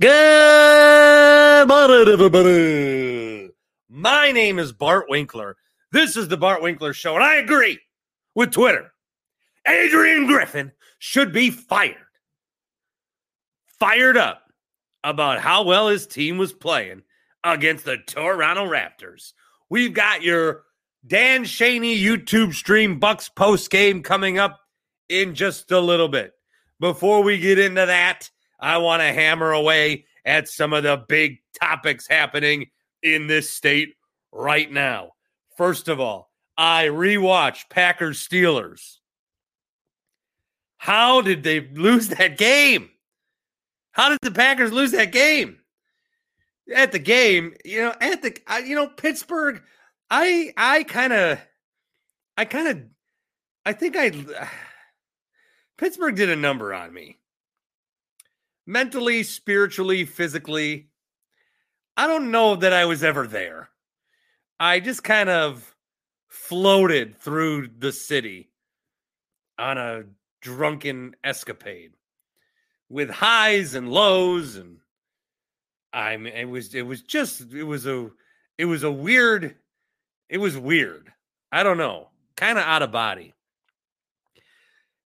Good morning, everybody. My name is Bart Winkler. This is the Bart Winkler Show, and I agree with Twitter. Adrian Griffin should be fired. Fired up about how well his team was playing against the Toronto Raptors. We've got your Dan Shaney YouTube stream Bucks post game coming up in just a little bit. Before we get into that, I want to hammer away at some of the big topics happening in this state right now. First of all, I rewatched Packers Steelers. How did they lose that game? How did the Packers lose that game? At the game, you know, at the you know Pittsburgh, I I kind of I kind of I think I Pittsburgh did a number on me mentally, spiritually, physically. I don't know that I was ever there. I just kind of floated through the city on a drunken escapade with highs and lows and I mean it was it was just it was a it was a weird it was weird. I don't know. Kind of out of body.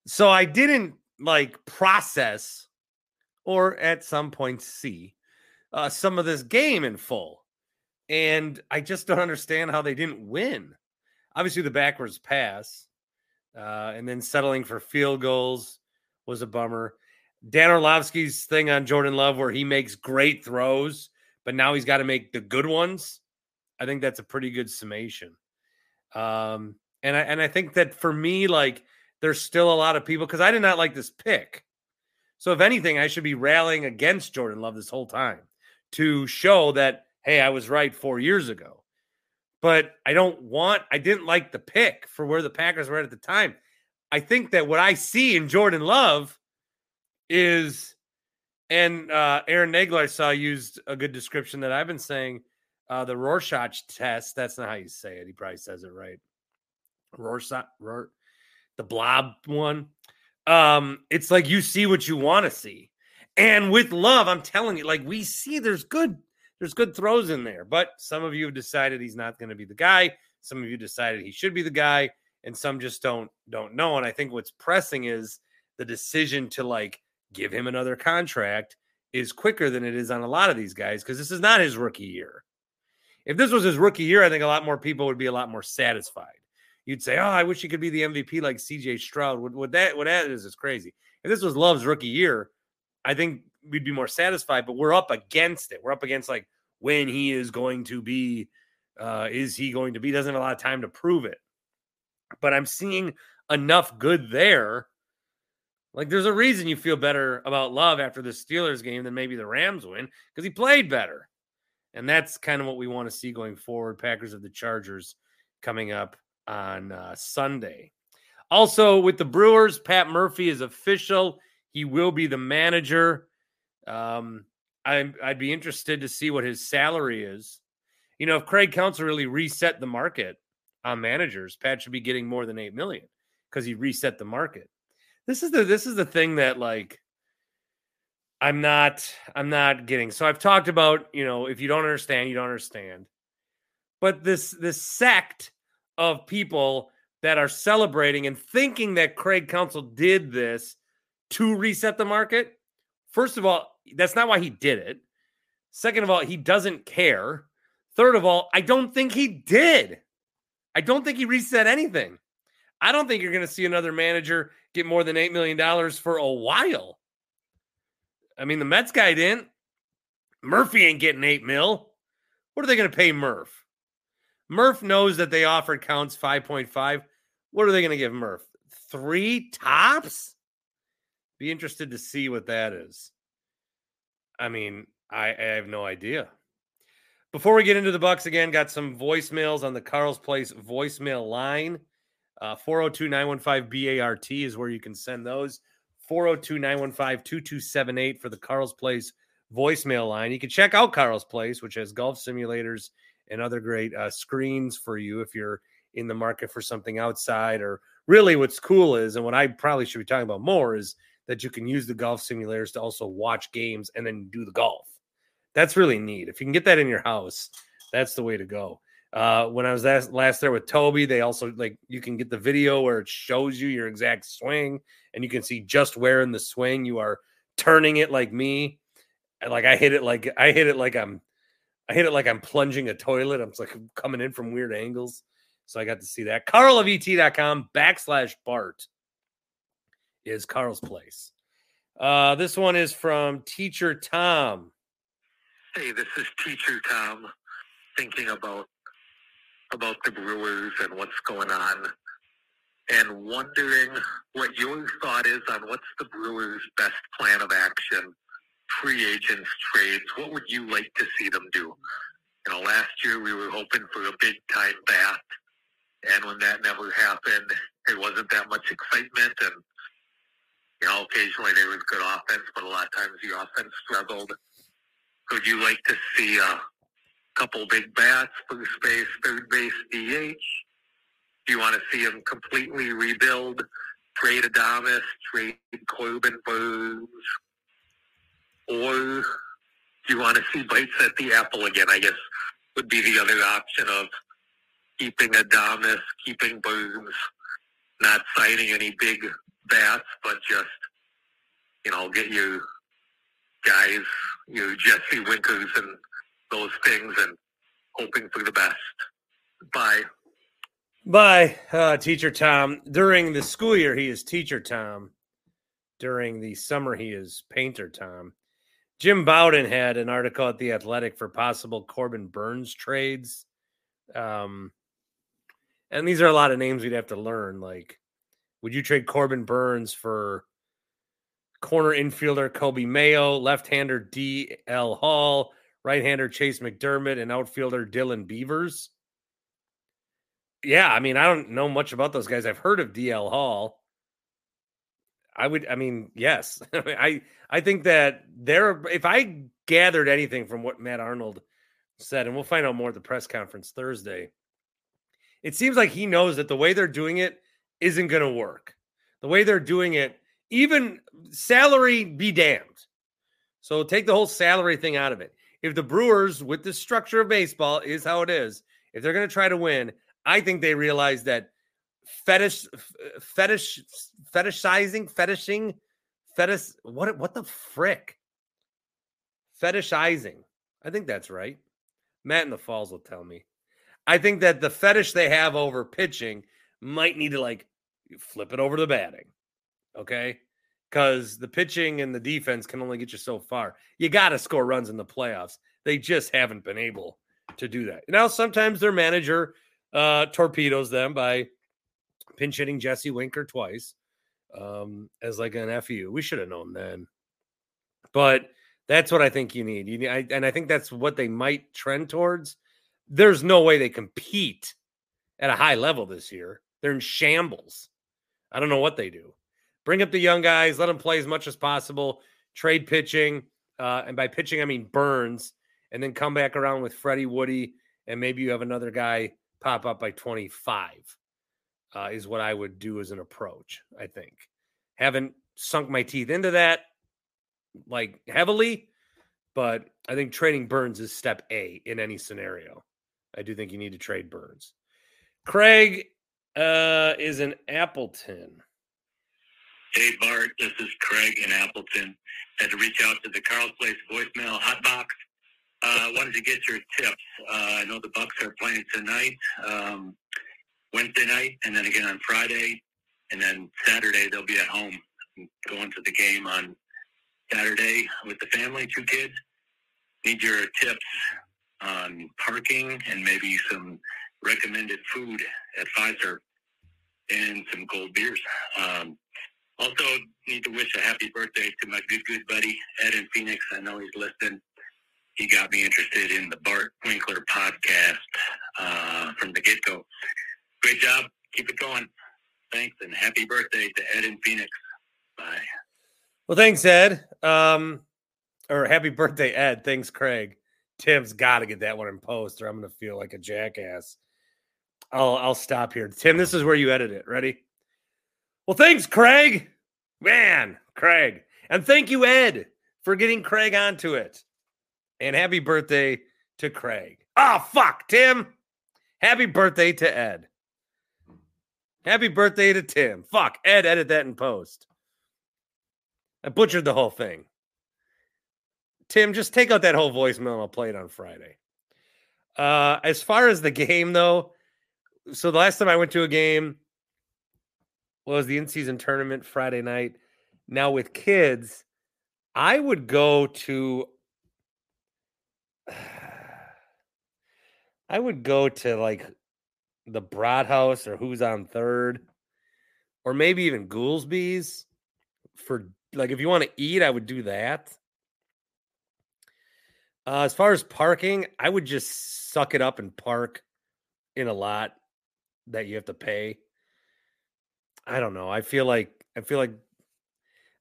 So I didn't like process or at some point see uh, some of this game in full. And I just don't understand how they didn't win. Obviously, the backwards pass uh, and then settling for field goals was a bummer. Dan Orlovsky's thing on Jordan Love, where he makes great throws, but now he's got to make the good ones. I think that's a pretty good summation. Um, and I and I think that for me, like, there's still a lot of people because I did not like this pick. So, if anything, I should be rallying against Jordan Love this whole time to show that, hey, I was right four years ago. But I don't want, I didn't like the pick for where the Packers were at at the time. I think that what I see in Jordan Love is, and uh, Aaron Nagler I saw used a good description that I've been saying uh, the Rorschach test. That's not how you say it. He probably says it right. Rorschach, Ror, the blob one um, it's like you see what you want to see. And with love, I'm telling you, like we see there's good, there's good throws in there, but some of you have decided he's not going to be the guy. Some of you decided he should be the guy, and some just don't don't know. And I think what's pressing is the decision to like give him another contract is quicker than it is on a lot of these guys because this is not his rookie year. If this was his rookie year, I think a lot more people would be a lot more satisfied you'd say, "Oh, I wish he could be the MVP like C.J. Stroud." What, that what that is is crazy. If this was Love's rookie year, I think we'd be more satisfied. But we're up against it. We're up against like when he is going to be. Uh, is he going to be? Doesn't have a lot of time to prove it. But I'm seeing enough good there. Like there's a reason you feel better about Love after the Steelers game than maybe the Rams win because he played better. And that's kind of what we want to see going forward. Packers of the Chargers coming up on uh, Sunday. Also, with the Brewers, Pat Murphy is official. He will be the manager. Um, I, I'd be interested to see what his salary is. You know, if Craig Counsell really reset the market on managers, Pat should be getting more than eight million because he reset the market. This is the this is the thing that like I'm not I'm not getting. So I've talked about, you know, if you don't understand, you don't understand. But this this sect of people that are celebrating and thinking that Craig Counsell did this to reset the market. First of all, that's not why he did it. Second of all, he doesn't care. Third of all, I don't think he did. I don't think he reset anything. I don't think you're going to see another manager get more than $8 million for a while. I mean, the Mets guy didn't. Murphy ain't getting 8 mil. What are they going to pay Murph? Murph knows that they offered counts 5.5. What are they going to give Murph? Three tops? Be interested to see what that is. I mean, I, I have no idea. Before we get into the Bucks again, got some voicemails on the Carl's Place voicemail line. Uh, 402 915 BART is where you can send those. 402 915 2278 for the Carl's Place voicemail line. You can check out Carl's Place, which has golf simulators and other great uh, screens for you if you're in the market for something outside. Or really, what's cool is, and what I probably should be talking about more is that you can use the golf simulators to also watch games and then do the golf. That's really neat. If you can get that in your house, that's the way to go. Uh, when I was last, last there with Toby, they also like you can get the video where it shows you your exact swing and you can see just where in the swing you are turning it like me. And like I hit it like I hit it like I'm I hit it like I'm plunging a toilet. I'm like coming in from weird angles. So I got to see that. CarlofET.com backslash Bart is Carl's place. Uh, this one is from Teacher Tom. Hey, this is Teacher Tom thinking about about the Brewers and what's going on and wondering what your thought is on what's the Brewers' best plan of action, free agents, trades. What would you like to see them do? You know, last year we were hoping for a big time bat, and when that never happened, it wasn't that much excitement. And you know, occasionally there was good offense, but a lot of times the offense struggled. Would you like to see a couple big bats, first base, third base, DH? Do you want to see them completely rebuild, trade Adames, trade Corbin Burnes? Or do you want to see bites at the apple again? I guess would be the other option of keeping Adames, keeping Burnes, not signing any big bats, but just, you know, get your guys, your Jesse Winkers and those things and hoping for the best. Bye. Bye, uh, Teacher Tom. During the school year, he is Teacher Tom. During the summer, he is Painter Tom. Jim Bowden had an article at The Athletic for possible Corbin Burnes trades. Um, and these are a lot of names we'd have to learn. Like, would you trade Corbin Burnes for corner infielder Coby Mayo, left hander D.L. Hall, right hander Chayce McDermott, and outfielder Dylan Beavers. Yeah, I mean, I don't know much about those guys. I've heard of DL Hall. I would, I mean, yes, I I think that there. If I gathered anything from what Matt Arnold said, and we'll find out more at the press conference Thursday, it seems like he knows that the way they're doing it isn't going to work. The way they're doing it, even salary be damned. So take the whole salary thing out of it if the Brewers, with the structure of baseball, is how it is, if they're going to try to win, I think they realize that fetish, fetish, fetishizing, fetishing, fetish. What? What the frick? Fetishizing. I think that's right. Matt in the Falls will tell me. I think that the fetish they have over pitching might need to like flip it over to batting. Okay because the pitching and the defense can only get you so far. You got to score runs in the playoffs. They just haven't been able to do that. Now, sometimes their manager uh, torpedoes them by pinch hitting Jesse Winker twice um, as like an FU. We should have known then. But that's what I think you need. You need I, and I think that's what they might trend towards. There's no way they compete at a high level this year. They're in shambles. I don't know what they do bring up the young guys, let them play as much as possible, trade pitching. Uh, and by pitching, I mean Burnes, and then come back around with Freddie Woody, and maybe you have another guy pop up by 25, uh, is what I would do as an approach, I think. Haven't sunk my teeth into that like heavily, but I think trading Burnes is step A in any scenario. I do think you need to trade Burnes. Craig uh, is an Appleton. Hey, Bart, this is Craig in Appleton. Had to reach out to the Carl's Place voicemail hotbox. Uh, wanted to get your tips. Uh, I know the Bucks are playing tonight, um, Wednesday night, and then again on Friday, and then Saturday they'll be at home. Going to the game on Saturday with the family, two kids. Need your tips on parking and maybe some recommended food at Fiserv and some cold beers. Um, also, need to wish a happy birthday to my good, good buddy Ed in Phoenix. I know he's listening. He got me interested in the Bart Winkler podcast uh, from the get go. Great job. Keep it going. Thanks, and happy birthday to Ed in Phoenix. Bye. Well, thanks, Ed. Um, or happy birthday, Ed. Thanks, Craig. Tim's got to get that one in post, or I'm going to feel like a jackass. I'll I'll stop here. Tim, this is where you edit it. Ready? Well, thanks, Craig. Man, Craig. And thank you, Ed, for getting Craig onto it. And happy birthday to Craig. Oh, fuck, Tim. Happy birthday to Ed. Happy birthday to Tim. Fuck, Ed, edit that in post. I butchered the whole thing. Tim, just take out that whole voicemail and I'll play it on Friday. Uh, as far as the game, though, so the last time I went to a game was the in-season tournament Friday night. Now with kids, I would go to I would go to like the Broad House or who's on third, or maybe even Goolsby's for like if you want to eat, I would do that. Uh, as far as parking, I would just suck it up and park in a lot that you have to pay. I don't know. I feel like I feel like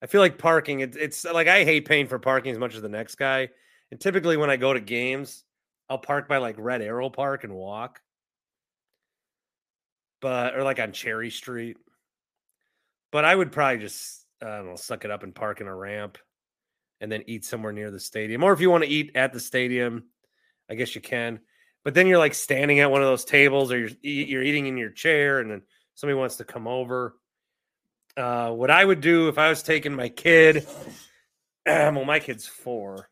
I feel like parking. It's it's like I hate paying for parking as much as the next guy. And typically when I go to games, I'll park by like Red Arrow Park and walk. But or like on Cherry Street. But I would probably just I don't know, suck it up and park in a ramp and then eat somewhere near the stadium. Or if you want to eat at the stadium, I guess you can. But then you're like standing at one of those tables or you're you're eating in your chair and then somebody wants to come over. Uh, what I would do if I was taking my kid, well, my kid's four,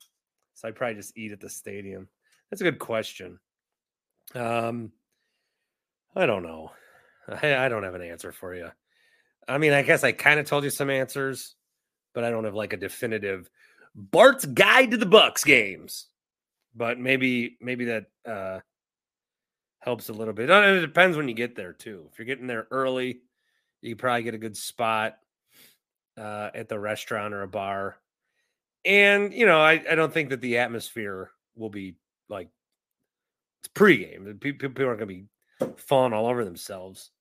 so I'd probably just eat at the stadium. That's a good question. Um, I don't know. I, I don't have an answer for you. I mean, I guess I kind of told you some answers, but I don't have like a definitive Bart's guide to the Bucks games. But maybe, maybe that uh, helps a little bit. And it depends when you get there too. If you're getting there early, you probably get a good spot uh, at the restaurant or a bar. And you know, I, I don't think that the atmosphere will be like it's pregame. People, people aren't to be falling all over themselves,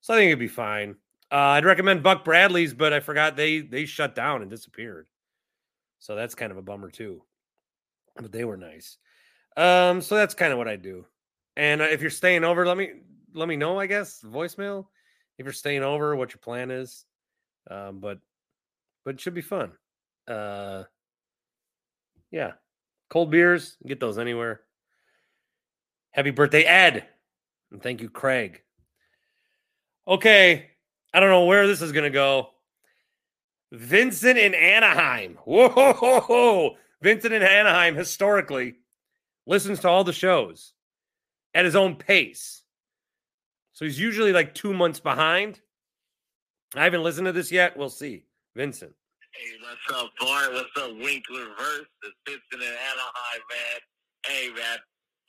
so I think it'd be fine. Uh, I'd recommend Buck Bradley's, but I forgot they they shut down and disappeared, so that's kind of a bummer too. But they were nice. Um, so that's kind of what I do. And uh, if you're staying over, let me let me know. I guess voicemail if you're staying over, what your plan is. Um, but but it should be fun. Uh, yeah, cold beers, get those anywhere. Happy birthday, Ed, and thank you, Craig. Okay, I don't know where this is gonna go. Vincent in Anaheim. Whoa, Vincent in Anaheim historically listens to all the shows at his own pace. So he's usually like two months behind. I haven't listened to this yet. We'll see. Vincent. Hey, what's up, Bart? What's up, Winkler Verse? It's Vincent in Anaheim, man. Hey, man.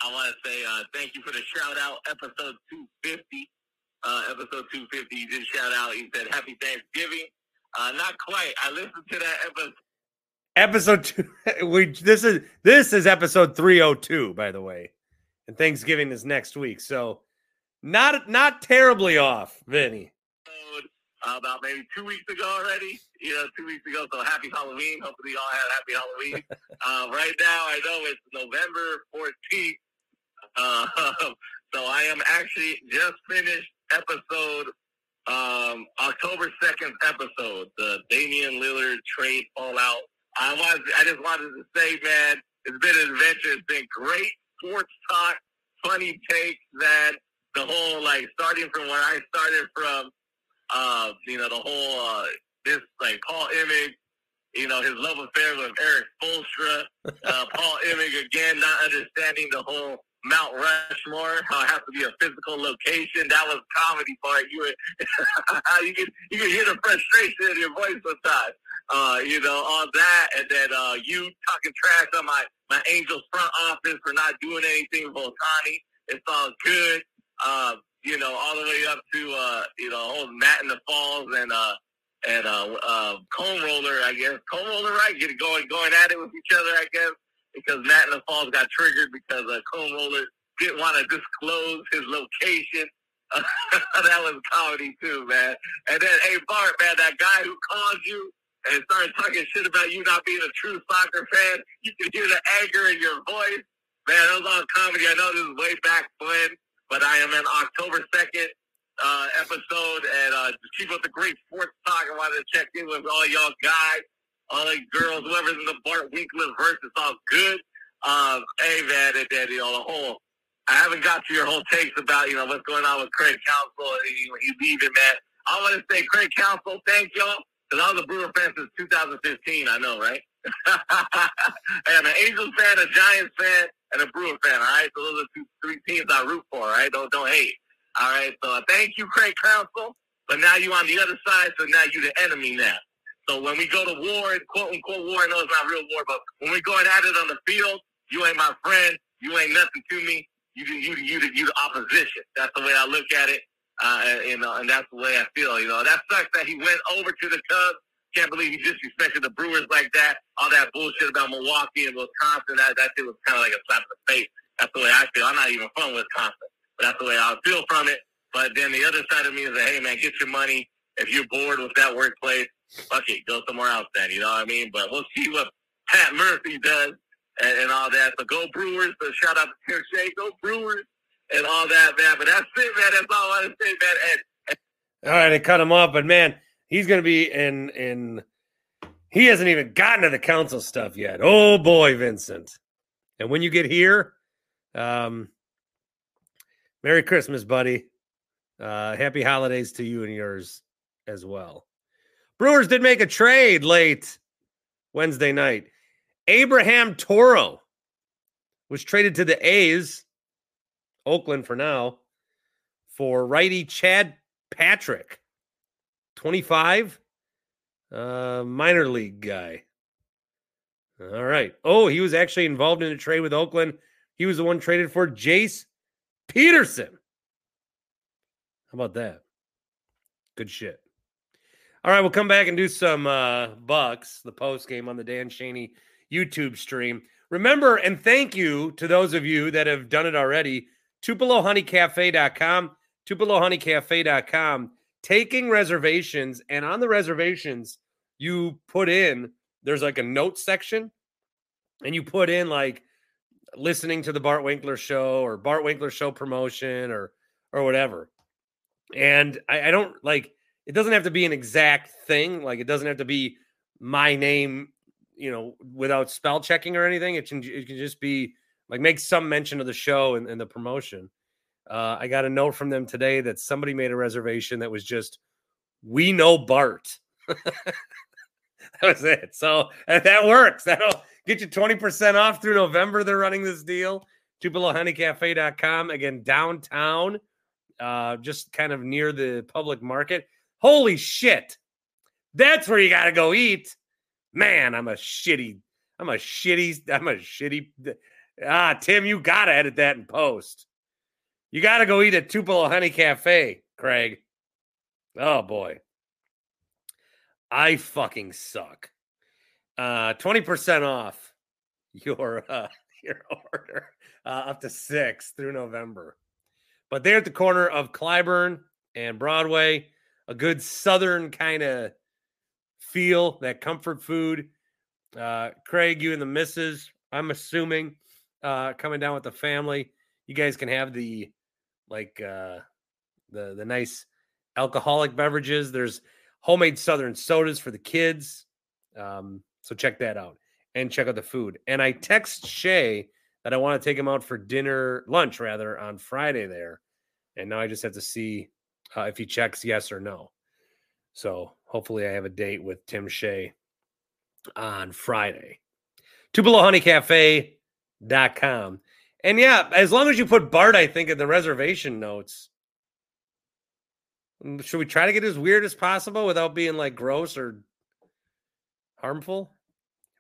I want to say uh, thank you for the shout out, episode 250. Uh, episode 250, you did shout out. He said Happy Thanksgiving. Uh, not quite. I listened to that episode. Episode two. We this is this is episode three hundred two. By the way, and Thanksgiving is next week, so not not terribly off, Vinny. Uh, about maybe two weeks ago already. You know, two weeks ago. So happy Halloween. Hopefully, y'all had a happy Halloween. uh, right now, I know it's November 14th. Uh, so I am actually just finished episode um, October 2nd episode, the Damian Lillard trade fallout. I was I just wanted to say, man, it's been an adventure. It's been great sports talk, funny takes, that the whole like starting from where I started from, uh, you know, the whole uh, this like Paul Image you know, his love affair with Erik Spoelstra, uh, Paul Emming again, not understanding the whole Mount Rushmore, how it has to be a physical location. That was comedy part. You were, you can you can hear the frustration in your voice sometimes. Uh, you know, all that, and then uh, you talking trash on my my Angels front office for not doing anything Ohtani. It's all good. Uh, you know, all the way up to uh, you know, old Matt in the Falls and uh and uh, uh Cone Roller, I guess. Cone Roller, right? Get going going at it with each other, I guess because Matt in the Falls got triggered because a Cone Roller didn't want to disclose his location. that was comedy too, man. And then, hey Bart, man, that guy who called you and started talking shit about you not being a true soccer fan, you can hear the anger in your voice. Man, that was all comedy. I know this is way back when, but I am in October 2nd uh, episode and uh, keep up the great sports talk. I wanted to check in with all y'all guys all the girls, whoever's in the Bart Winkler verse, it's all good. Um, hey man, and then you the whole. I haven't got to your whole takes about you know what's going on with Craig Counsell and he, he leaving, man. I want to say Craig Counsell, thank y'all because I was a Brewer fan since 2015. I know, right? I'm an Angels fan, a Giants fan, and a Brewer fan. All right, so those are two, three teams I root for. All right, don't don't hate. All right, so uh, thank you, Craig Counsell. But now you on the other side, so now you the enemy now. So when we go to war, quote unquote war, I know it's not real war, but when we're going at it on the field, you ain't my friend. You ain't nothing to me. You you you you, you the opposition. That's the way I look at it. Uh, and, know, and that's the way I feel. You know, that sucks that he went over to the Cubs. Can't believe he disrespected the Brewers like that. All that bullshit about Milwaukee and Wisconsin. That that shit was kind of like a slap in the face. That's the way I feel. I'm not even from Wisconsin, but that's the way I feel from it. But then the other side of me is like, hey man, get your money. If you're bored with that workplace, fuck it, go somewhere else then. You know what I mean? But we'll see what Pat Murphy does and, and all that. So go Brewers. So shout out to Tim. Go Brewers and all that, man. But that's it, man. That's all I want to say, man. And, and- all right, I cut him off, but man, he's going to be in in. He hasn't even gotten to the Counsell stuff yet. Oh boy, Vincent. And when you get here, um, Merry Christmas, buddy. Uh, happy holidays to you and yours as well. Brewers did make a trade late Wednesday night. Abraham Toro was traded to the A's, Oakland for now, for righty Chad Patrick, 25, uh, minor league guy. All right. Oh, he was actually involved in a trade with Oakland. He was the one traded for Jace Peterson. How about that? Good shit. All right, we'll come back and do some uh, Bucks, the post game on the Dan Shaney YouTube stream. Remember, and thank you to those of you that have done it already. TupeloHoneyCafe.com, TupeloHoneyCafe.com, taking reservations. And on the reservations, you put in, there's like a note section, and you put in like listening to the Bart Winkler show or Bart Winkler show promotion or or whatever. And I, I don't like it doesn't have to be an exact thing. Like it doesn't have to be my name, you know, without spell checking or anything. It can it can just be like make some mention of the show and, and the promotion. Uh, I got a note from them today that somebody made a reservation that was just we know Bart. that was it. So that works. That'll get you 20% off through November. They're running this deal. TupeloHoneyCafe.com. Again, downtown, uh, just kind of near the public market. Holy shit. That's where you got to go eat. Man, I'm a shitty, I'm a shitty, I'm a shitty. Ah, Tim, you got to edit that in post. You got to go eat at Tupelo Honey Cafe, Craig. Oh, boy. I fucking suck. Uh, 20% off your, uh, your order uh, up to six through November. But they're at the corner of Clybourn and Broadway a good southern kind of feel, that comfort food. Uh, Craig, you and the missus, I'm assuming, uh, coming down with the family, you guys can have the like uh, the the nice alcoholic beverages. There's homemade southern sodas for the kids. Um, so check that out and check out the food. And I text Shea that I want to take him out for dinner, lunch rather, on Friday there. And now I just have to see uh, if he checks yes or no. So hopefully I have a date with Tim Shea on Friday. TupeloHoneyCafe.com. And yeah, as long as you put Bart, I think, in the reservation notes, mm, should we try to get as weird as possible without being like gross or harmful?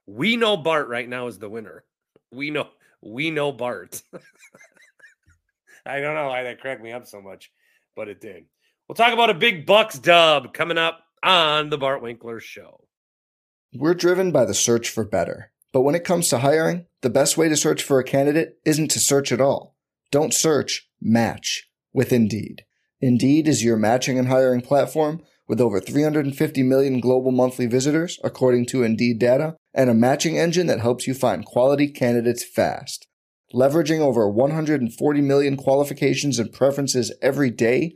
We know Bart right now is the winner. We know we know Bart. I don't know why that cracked me up so much, but it did. We'll talk about a big Bucks dub coming up on the Bart Winkler show. We're driven by the search for better. But when it comes to hiring, the best way to search for a candidate isn't to search at all. Don't search, match with Indeed. Indeed is your matching and hiring platform with over 350 million global monthly visitors, according to Indeed data, and a matching engine that helps you find quality candidates fast. Leveraging over 140 million qualifications and preferences every day,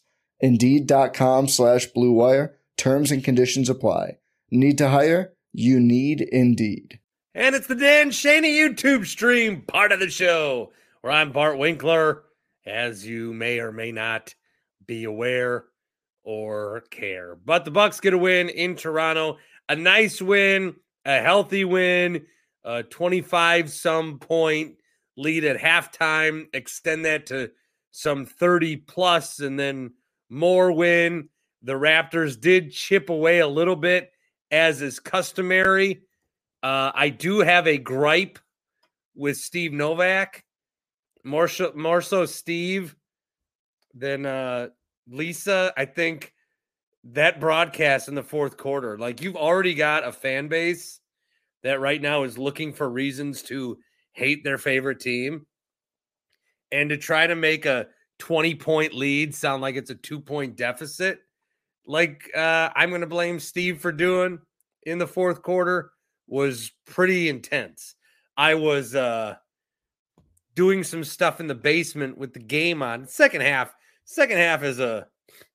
Indeed.com slash Blue Wire. Terms and conditions apply. Need to hire? You need Indeed. And it's the Dan Shaney YouTube stream part of the show where I'm Bart Winkler, as you may or may not be aware or care. But the Bucks get a win in Toronto, a nice win, a healthy win, a 25 some point lead at halftime, extend that to some 30 plus, and then more win. The Raptors did chip away a little bit, as is customary. Uh, I do have a gripe with Steve Novak, more so, more so Steve than uh, Lisa. I think that broadcast in the fourth quarter, like you've already got a fan base that right now is looking for reasons to hate their favorite team and to try to make a 20 point lead sound like it's a two point deficit? Like uh, i'm going to blame steve for doing in the fourth quarter was pretty intense. I was uh, doing some stuff in the basement with the game on. Second half second half is a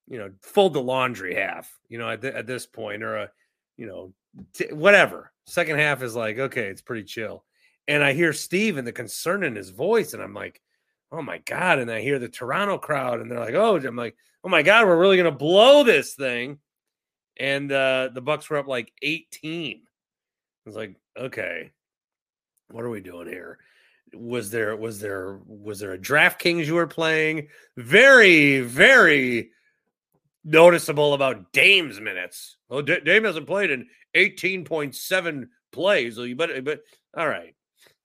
you know fold the laundry half you know at, th- at this point or a you know t- whatever. Second half is like okay it's pretty chill. And I hear Steve and the concern in his voice, and I'm like, oh my God. And I hear the Toronto crowd, and they're like, oh, I'm like, oh my God, we're really gonna blow this thing. And uh the Bucks were up like 18. I was like, okay, what are we doing here? Was there was there was there a DraftKings you were playing? Very, very noticeable about Dame's minutes. Oh, D- Dame hasn't played in 18.7 plays. So you better, but all right.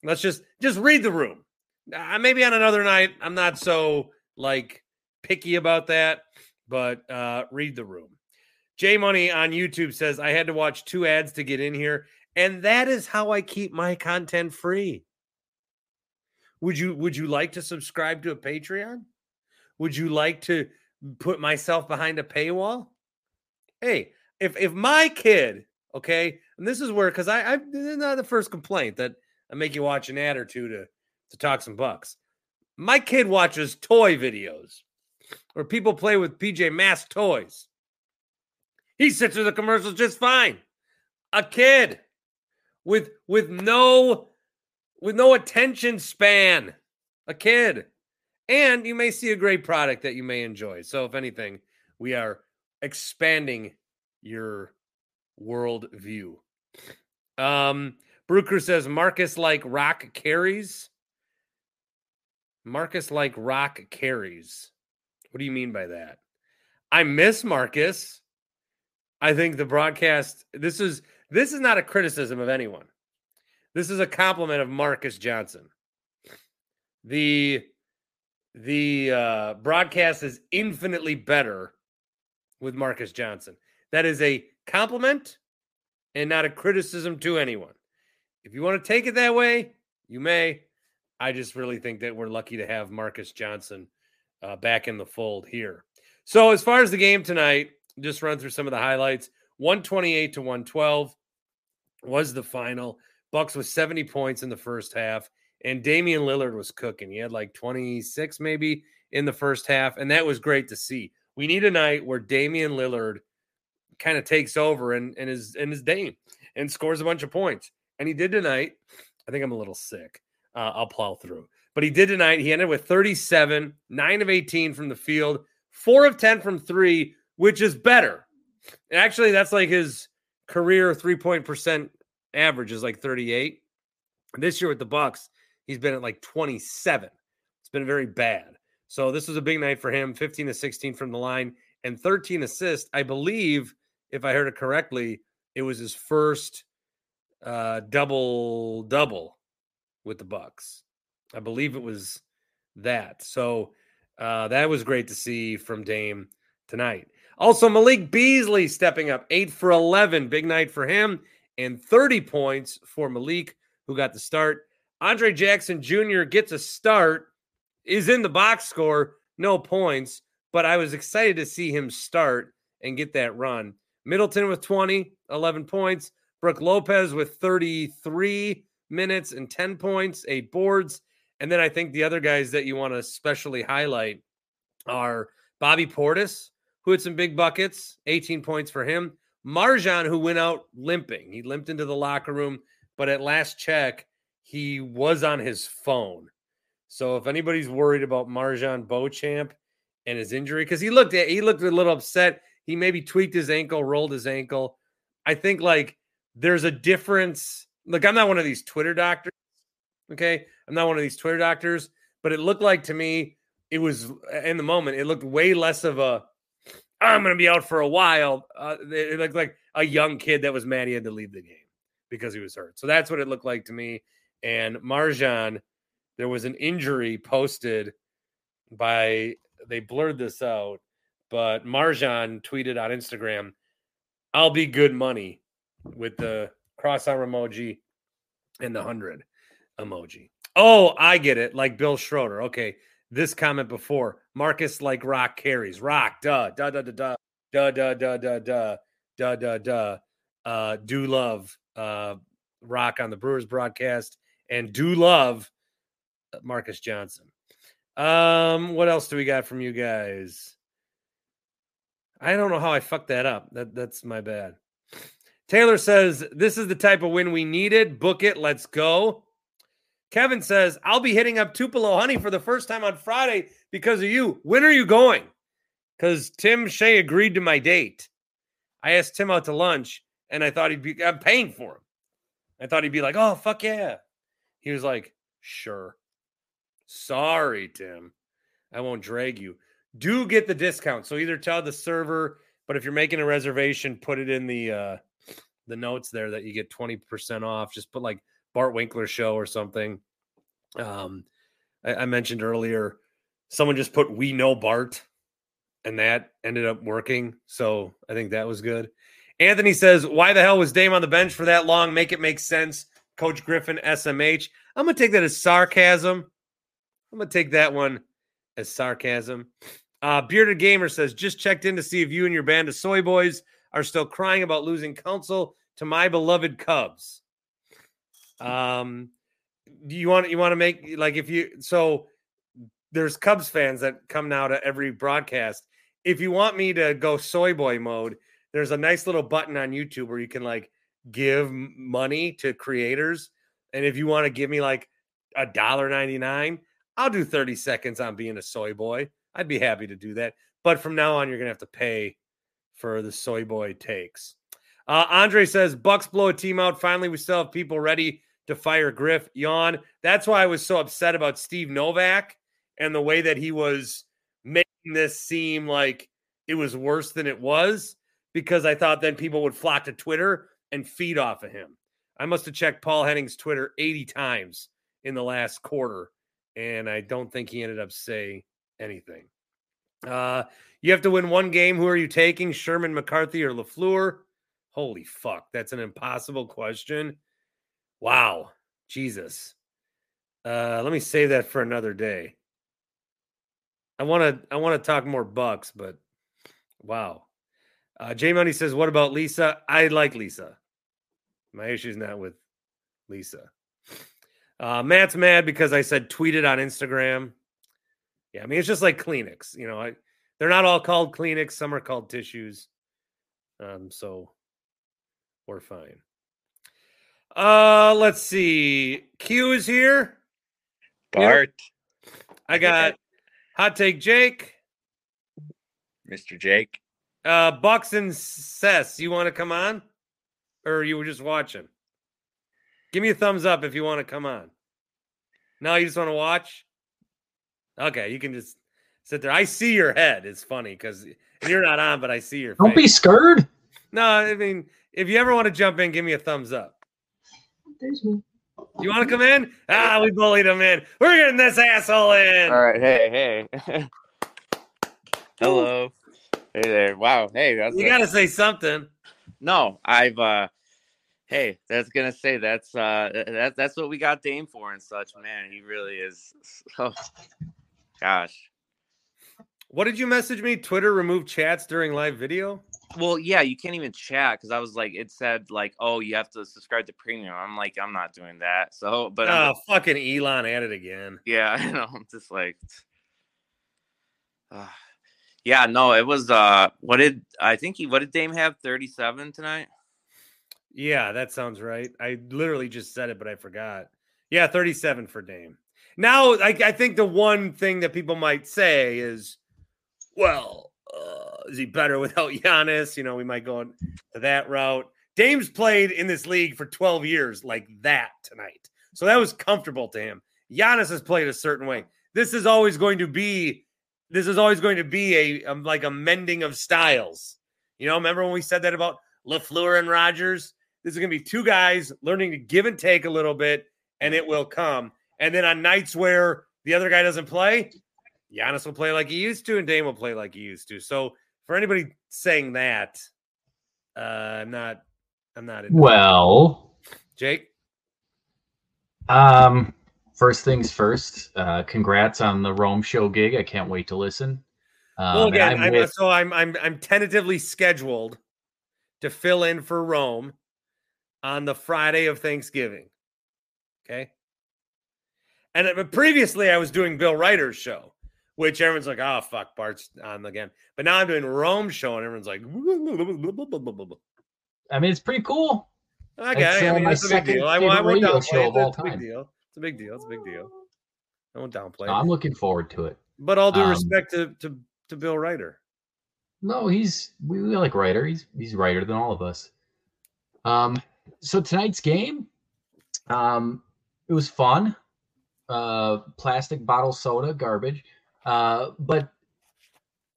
Let's just just read the room. Uh, maybe on another night, I'm not so like picky about that, but uh, read the room. J Money on YouTube says I had to watch two ads to get in here, and that is how I keep my content free. Would you would you like to subscribe to a Patreon? Would you like to put myself behind a paywall? Hey, if if my kid, okay, and this is where because I I not the first complaint that I make you watch an ad or two to to talk some bucks. My kid watches toy videos where people play with PJ Masks toys. He sits through the commercials just fine. A kid with with no with no attention span. A kid. And you may see a great product that you may enjoy. So if anything, we are expanding your world view. Um Brooker says Marcus like rock carries. Marcus like rock carries. What do you mean by that? I miss Marcus. I think the broadcast this is this is not a criticism of anyone. This is a compliment of Marcus Johnson. The the uh, broadcast is infinitely better with Marcus Johnson. That is a compliment and not a criticism to anyone. If you want to take it that way, you may. I just really think that we're lucky to have Marcus Johnson uh, back in the fold here. So, as far as the game tonight, just run through some of the highlights 128 to 112 was the final. Bucks with 70 points in the first half, and Damian Lillard was cooking. He had like 26 maybe in the first half, and that was great to see. We need a night where Damian Lillard kind of takes over and, and is and is Dame and scores a bunch of points. And he did tonight. I think I'm a little sick. Uh, I'll plow through. But he did tonight. He ended with 37, 9 of 18 from the field, 4 of 10 from 3, which is better. And actually, that's like his career three-point percent average is like 38. This year with the Bucks, he's been at like 27. It's been very bad. So this was a big night for him, 15 to 16 from the line and 13 assists. I believe, if I heard it correctly, it was his first uh, double double with the Bucks. I believe it was that. So uh, that was great to see from Dame tonight. Also, Malik Beasley stepping up, eight for 11. Big night for him, and 30 points for Malik, who got the start. Andre Jackson Jr. gets a start, is in the box score, no points, but I was excited to see him start and get that run. Middleton with 20, 11 points. Brook Lopez with 33 minutes and 10 points, eight boards. And then I think the other guys that you want to especially highlight are Bobby Portis, who had some big buckets, 18 points for him. MarJon, who went out limping. He limped into the locker room, but at last check, he was on his phone. So if anybody's worried about MarJon Beauchamp and his injury, because he looked at he looked a little upset. He maybe tweaked his ankle, rolled his ankle. I think like there's a difference. Look, I'm not one of these Twitter doctors. Okay. I'm not one of these Twitter doctors, but it looked like to me, it was in the moment, it looked way less of a I'm going to be out for a while. Uh, it looked like a young kid that was mad he had to leave the game because he was hurt. So that's what it looked like to me. And MarJon, there was an injury posted by, they blurred this out, but MarJon tweeted on Instagram, I'll be good money with the cross arm emoji and the 100 emoji. Oh, I get it. Like Bill Schroeder. Okay this comment before. Marcus like rock carries. Rock, duh, duh, duh, duh, duh, duh, duh, duh, duh, duh, duh, duh. Uh, do love uh, rock on the Brewers broadcast and do love uh, Marcus Johnson. Um, what else do we got from you guys? I don't know how I fucked that up. That that's my bad. Taylor says this is the type of win we needed. Book it. Let's go. Kevin says, I'll be hitting up Tupelo Honey for the first time on Friday because of you. When are you going? Because Tim Shea agreed to my date. I asked Tim out to lunch and I thought he'd be, I'm paying for him. I thought he'd be like, oh, fuck yeah. He was like, sure. Sorry, Tim. I won't drag you. Do get the discount. So either tell the server, but if you're making a reservation, put it in the uh the notes there that you get 20% off. Just put like Bart Winkler show or something. Um, I, I mentioned earlier, someone just put "We know Bart," and that ended up working. So I think that was good. Anthony says, "Why the hell was Dame on the bench for that long? Make it make sense." Coach Griffin, SMH. I'm gonna take that as sarcasm. I'm gonna take that one as sarcasm. Uh, Bearded Gamer says, just checked in to see if you and your band of soy boys are still crying about losing Counsell to my beloved Cubs. Um, do you want you want to make like if you so there's Cubs fans that come now to every broadcast. If you want me to go soy boy mode, there's a nice little button on YouTube where you can like give money to creators. And if you want to give me like a dollar ninety nine, I'll do 30 seconds on being a soy boy. I'd be happy to do that. But from now on, you're gonna have to pay for the soy boy takes. Uh, Andre says Bucks blow a team out. Finally, we still have people ready to fire Griff. Yawn. That's why I was so upset about Steve Novak and the way that he was making this seem like it was worse than it was because I thought then people would flock to Twitter and feed off of him. I must have checked Paul Henning's Twitter 80 times in the last quarter, and I don't think he ended up saying anything. Uh, you have to win one game. Who are you taking? Sherman, McCarthy, or LaFleur? Holy fuck. That's an impossible question. Wow. Jesus. Uh, let me save that for another day. I want to I want to talk more bucks, but wow. Uh, J Money says, "What about Lisa? I like Lisa. My issue is not with Lisa. Uh, Matt's mad because I said tweeted on Instagram. Yeah, I mean it's just like Kleenex. You know, I, they're not all called Kleenex. Some are called tissues. Um, so we're fine. Uh, let's see. Q is here. Bart, I got hot take Jake, Mr. Jake. uh, Bucks and Sess. You want to come on, or you were just watching? Give me a thumbs up if you want to come on. No, you just want to watch. Okay, you can just sit there. I see your head. It's funny because you're not on, but I see your. Don't be scared. No, I mean, if you ever want to jump in, give me a thumbs up. You want to come in? Ah, we bullied him in. We're getting this asshole in. All right. Hey, hey. Hello. Hey there. Wow. Hey, that's You got to say something. no. I've uh. Hey, that's gonna say that's uh that that's what we got Dame for and such. Man, he really is. Oh, gosh. What did you message me? Twitter remove chats during live video? Well, yeah, you can't even chat because I was like, it said like, oh, you have to subscribe to premium. I'm like, I'm not doing that. So, but I'm oh, fucking Elon at it again. Yeah, I know. I'm just like, uh, yeah, no, it was. uh What did I think he? What did Dame have? Thirty seven tonight. Yeah, that sounds right. I literally just said it, but I forgot. Yeah, 37 for Dame. Now, I, I think the one thing that people might say is, well, uh, is he better without Giannis? You know, we might go to that route. Dame's played in this league for 12 years like that tonight. So that was comfortable to him. Giannis has played a certain way. This is always going to be this is always going to be a um, like a mending of styles. You know, remember when we said that about LaFleur and Rodgers? This is going to be two guys learning to give and take a little bit, and it will come. And then on nights where the other guy doesn't play, Giannis will play like he used to, and Dame will play like he used to. So for anybody saying that, uh, I'm not, I'm not. Well, Jake, um, first things first. Uh, congrats on the Rome show gig. I can't wait to listen. Um, well, again, I'm I'm, with- so I'm, I'm, I'm tentatively scheduled to fill in for Rome on the Friday of Thanksgiving. Okay. And uh, but previously, I was doing Bill Ryder's show, which everyone's like, "Oh fuck, Bart's on again." But now I'm doing Rome show, and everyone's like, I mean, it's pretty cool. "Okay, It's, I uh, mean, my that's a big deal." I, I won't downplay it. It's a big deal. It's a big deal. It's a big deal. I won't downplay No, it. I'm looking forward to it. But all due um, respect to, to to Bill Ryder. No, he's we, we like Ryder. He's he's Ryder than all of us. Um, so tonight's game, um, it was fun. Uh, plastic bottle soda, garbage. Uh, but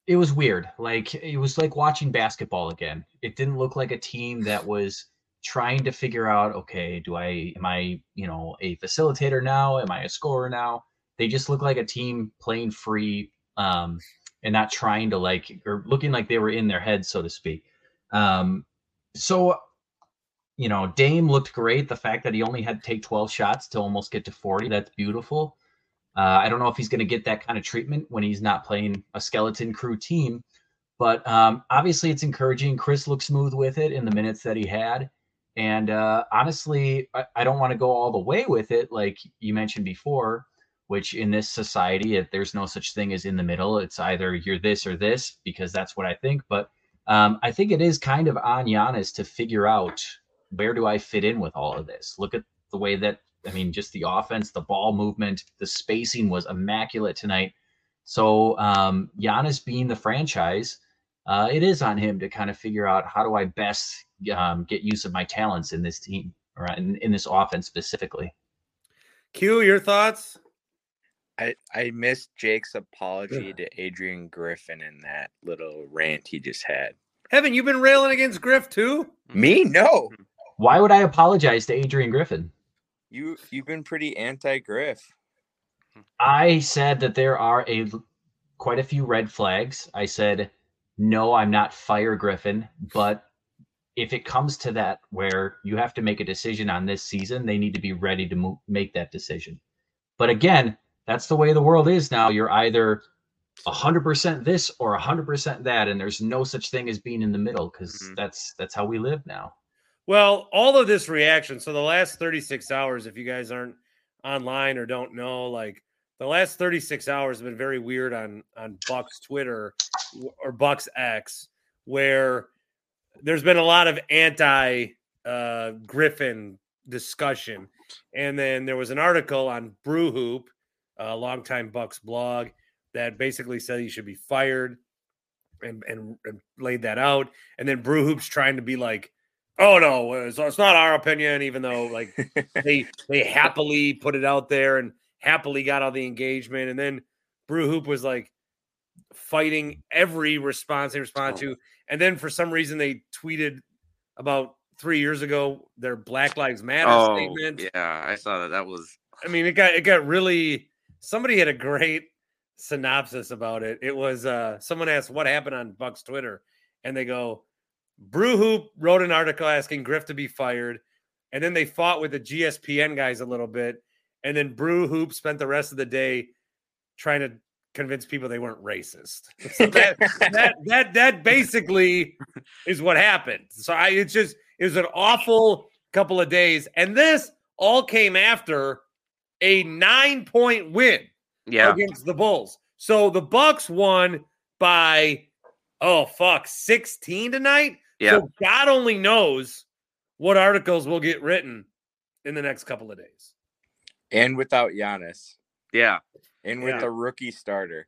it was weird. Like it was like watching basketball again. It didn't look like a team that was trying to figure out, okay, do I am I, you know, a facilitator now? Am I a scorer now? They just look like a team playing free um and not trying to like or looking like they were in their head, so to speak. Um so you know, Dame looked great. The fact that he only had to take 12 shots to almost get to 40, that's beautiful. Uh, I don't know if he's going to get that kind of treatment when he's not playing a skeleton crew team, but um, obviously it's encouraging. Chris looked smooth with it in the minutes that he had. And uh, honestly, I, I don't want to go all the way with it, like you mentioned before, which in this society, if there's no such thing as in the middle. It's either you're this or this because that's what I think. But um, I think it is kind of on Giannis to figure out where do I fit in with all of this. Look at the way that I mean, just the offense, the ball movement, the spacing was immaculate tonight. So um, Giannis being the franchise, uh, it is on him to kind of figure out how do I best um, get use of my talents in this team or in, in this offense specifically. Q, your thoughts? I I missed Jake's apology to Adrian Griffin in that little rant he just had. Haven't you been railing against Griff too? Me, no. Why would I apologize to Adrian Griffin? You you've been pretty anti Griff. I said that there are a quite a few red flags. I said, no, I'm not fire Griffin, but if it comes to that where you have to make a decision on this season, they need to be ready to mo- make that decision. But again, that's the way the world is now. You're either 100% this or 100% that and there's no such thing as being in the middle cuz Mhm. that's that's how we live now. Well, all of this reaction. So the last 36 hours, if you guys aren't online or don't know, like the last 36 hours have been very weird on on Buck's Twitter or Buck's X, where there's been a lot of anti uh, Griffin discussion, and then there was an article on Brew Hoop, a longtime Bucks blog, that basically said he should be fired, and and, and laid that out, and then Brew Hoop's trying to be like. Oh no, it's, it's not our opinion, even though like they they happily put it out there and happily got all the engagement. And then Brew Hoop was like fighting every response they responded to. And then for some reason they tweeted about three years ago their Black Lives Matter Oh, statement. yeah, I saw that. That was I mean, it got it got really. Somebody had a great synopsis about it. It was uh someone asked what happened on Buck's Twitter, and they go, Brew Hoop wrote an article asking Griff to be fired, and then they fought with the GSPN guys a little bit, and then Brew Hoop spent the rest of the day trying to convince people they weren't racist. So that that that that basically is what happened. So I it's just it was an awful couple of days, and this all came after a nine point win yeah. against the Bulls. So the Bucks won by oh fuck 16 tonight. Yeah. So God only knows what articles will get written in the next couple of days. and without Giannis, Yeah. and with Yeah. a rookie starter.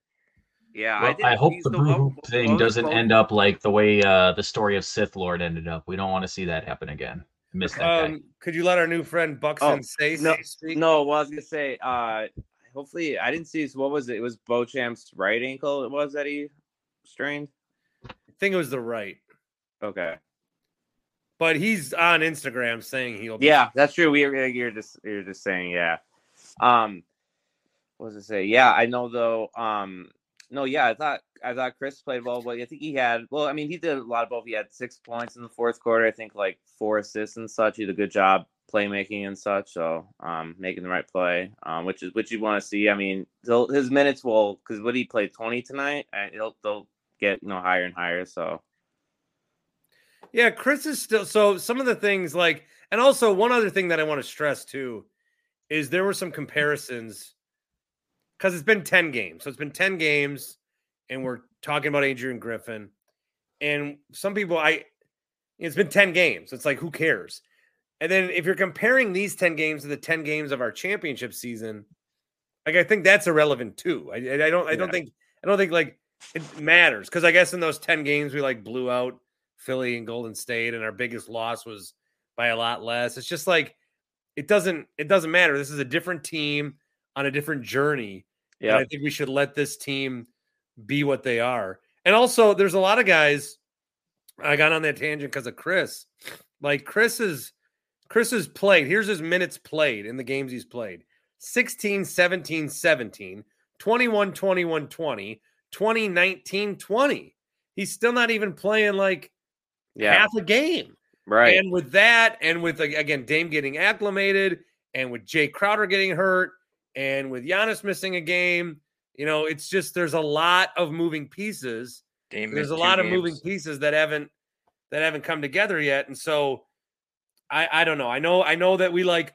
Yeah. Well, I, didn't hope see- the so Brew what- Hoop thing was doesn't both- end up like the way uh, the story of Sith Lord ended up. We don't want to see that happen again. I miss that guy. Um, could you let our new friend Buxton Oh, say no, speak? No, well, I was gonna say, uh hopefully I didn't see this. What was it? It was Beauchamp's right ankle. It was that he strained. I think it was the right, Okay. but he's on Instagram saying he'll. Be Yeah, that's true. We were you're just you're just saying, yeah. Um what was it say? Yeah, I know though. Um no, yeah, I thought I thought Chris played well, but I think he had well, I mean, he did a lot of both. He had six points in the fourth quarter, I think like four assists and such. He did a good job playmaking and such, so um making the right play, um, which is which you want to see. I mean, his minutes will because what he played 20 tonight, and he'll they'll get you know higher and higher. So Yeah, Chris is still so some of the things like and also one other thing that I want to stress too is there were some comparisons because it's been 10 games. So it's been 10 games and we're talking about Adrian Griffin. And some people I it's been 10 games. It's like who cares? And then if you're comparing these 10 games to the 10 games of our championship season, like I think that's irrelevant too. I, I don't I don't Yeah. think I don't think like it matters because I guess in those 10 games we like blew out Philly and Golden State, and our biggest loss was by a lot less. It's just like it doesn't it doesn't matter. This is a different team on a different journey. And yeah, I think we should let this team be what they are. And also, there's a lot of guys. I got on that tangent because of Chris. Like Chris is Chris has played. Here's his minutes played in the games he's played 16, 17, 17, 21, 21, 20, 20, 19, 20. He's still not even playing like yeah, half a game. right. And with that, and with again Dame getting acclimated, and with Jae Crowder getting hurt, and with Giannis missing a game, you know, it's just there's a lot of moving pieces. Dame There's a two lot of moving pieces that haven't that haven't come together yet, and so I I don't know. I know I know that we like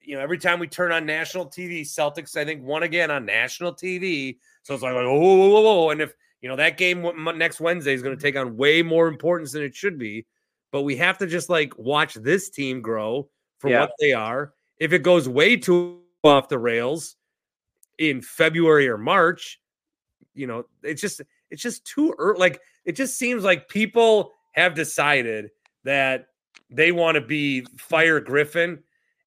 you know every time we turn on national TV, Celtics I think won again on national TV, so it's like oh whoa, whoa, whoa, whoa. and if you know that game next Wednesday is going to take on way more importance than it should be, but we have to just like watch this team grow for Yeah. what they are. If it goes way too off the rails in February or March, you know, it's just it's just too early. Like it just seems like people have decided that they want to be fire Griffin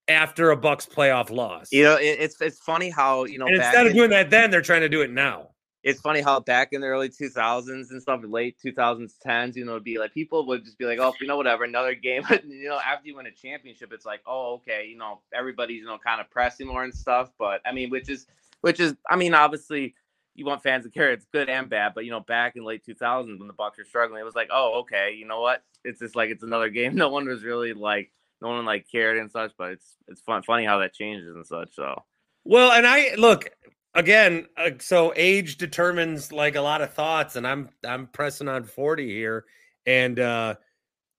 after a Bucks playoff loss. You know, it's it's funny how you know and back instead of in- doing that then, they're trying to do it now. It's funny how back in the early 2000s and stuff, late 2010s, you know, it'd be like people would just be like, oh, you know, whatever, another game. You know, after you win a championship, it's like, oh, okay, you know, everybody's, you know, kind of pressing more and stuff. But I mean, which is, which is, I mean, obviously, you want fans to care. It's good and bad. But, you know, back in late 2000s when the Bucks were struggling, it was like, oh, okay, you know what? It's just like, it's another game. No one was really like, no one like cared and such. But it's, it's fun, funny how that changes and such. So, Well, and I look again. Uh, so age determines like a lot of thoughts, and I'm I'm pressing on forty here, and uh,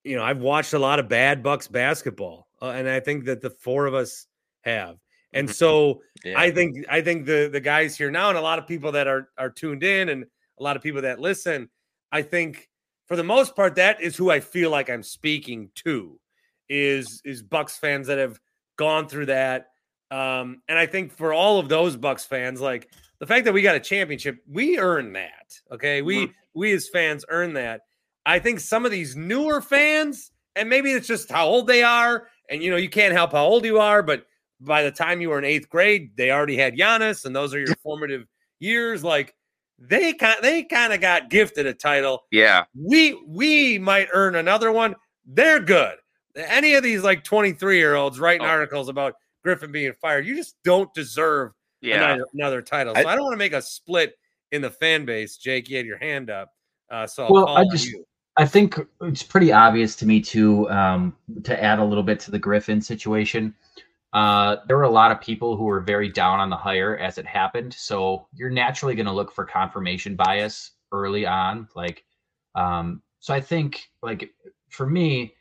you know, I've watched a lot of bad Bucks basketball, uh, and I think that the four of us have. And so Yeah. I think I think the the guys here now, and a lot of people that are are tuned in, and a lot of people that listen, I think for the most part, that is who I feel like I'm speaking to, is is Bucks fans that have gone through that. Um, and I think for all of those Bucks fans, like the fact that we got a championship, we earned that. Okay, we we as fans earn that. I think some of these newer fans, and maybe it's just how old they are, and you know you can't help how old you are, but by the time you were in eighth grade, they already had Giannis, and those are your formative years. Like they kind they kind of got gifted a title. Yeah. We we might earn another one. They're good. Any of these like 23 year olds writing Oh. articles about Griffin being fired, you just don't deserve Yeah. another, another title. So I, I- don't want to make a split in the fan base. Jake, you had your hand up. Uh, so I'll Well, call I just- you. I think it's pretty obvious to me too. Um, to add a little bit to the Griffin situation, uh, there were a lot of people who were very down on the hire as it happened. So you're naturally going to look for confirmation bias early on. Like, um, so I think like for me,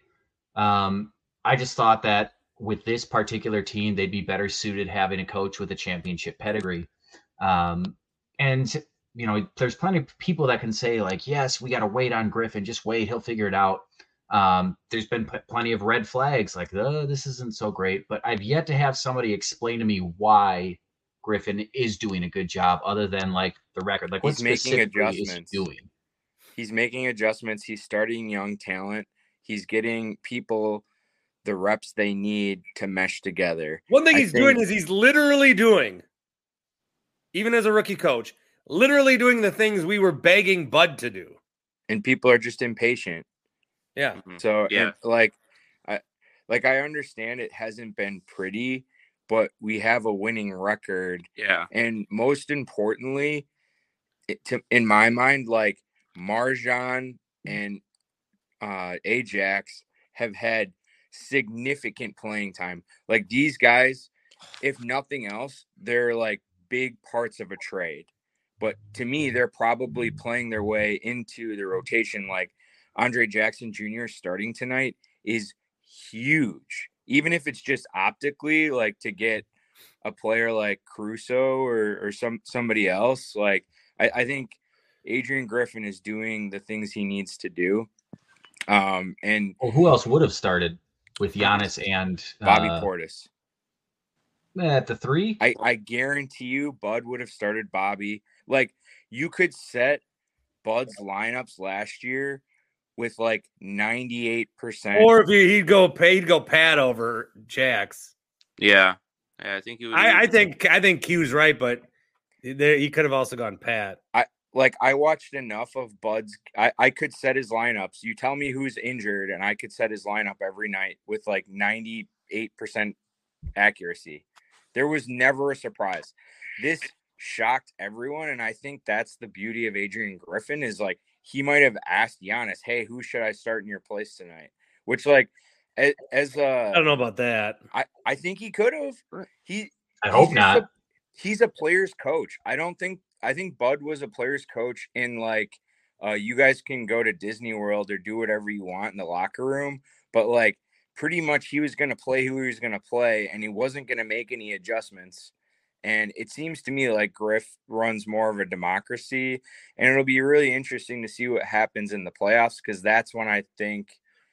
um, I just thought that with this particular team, they'd be better suited having a coach with a championship pedigree. Um, and you know, there's plenty of people that can say like, yes, we got to wait on Griffin. Just wait, he'll figure it out. Um, there's been p- plenty of red flags like, oh, this isn't so great. But I've yet to have somebody explain to me why Griffin is doing a good job, other than like the record. Like, He's making adjustments. doing? He's making adjustments. He's starting young talent. He's getting people the reps they need to mesh together. One thing I he's doing is he's literally doing, even as a rookie coach, literally doing the things we were begging Bud to do. And people are just impatient. Yeah. Mhm. So and, Yeah. like I like I understand it hasn't been pretty, but we have a winning record Yeah. and most importantly it, to, in my mind like MarJon and uh Ajax have had significant playing time. Like these guys if nothing else they're like big parts of a trade. But to me they're probably playing their way into the rotation like Andre Jackson Jr. starting tonight is huge. Even if it's just optically like to get a player like Caruso or, or some somebody else, like I, I think Adrian Griffin is doing the things he needs to do. Um, and Well, who else would have started with Giannis and Bobby uh, Portis. at the three? I, I guarantee you Bud would have started Bobby. Like you could set Bud's lineups last year with like 98%. Or if he, he'd go pay, he'd go pad over Jax. Yeah. Yeah, I think he would. I, I think I think Q's right, but there, he could have also gone pat. Like I watched enough of Bud's. I, I could set his lineups. You tell me who's injured, and I could set his lineup every night with like 98% accuracy. There was never a surprise. This shocked everyone, and I think that's the beauty of Adrian Griffin is like he might have asked Giannis, "Hey, who should I start in your place tonight?" Which like as, as I a don't know about that. I I think he could have. He I hope not. a- he's a player's coach. I don't think I think Bud was a player's coach in like uh you guys can go to Disney World or do whatever you want in the locker room, but like pretty much he was going to play who he was going to play and he wasn't going to make any adjustments. And it seems to me like Griff runs more of a democracy and it'll be really interesting to see what happens in the playoffs cuz that's when I think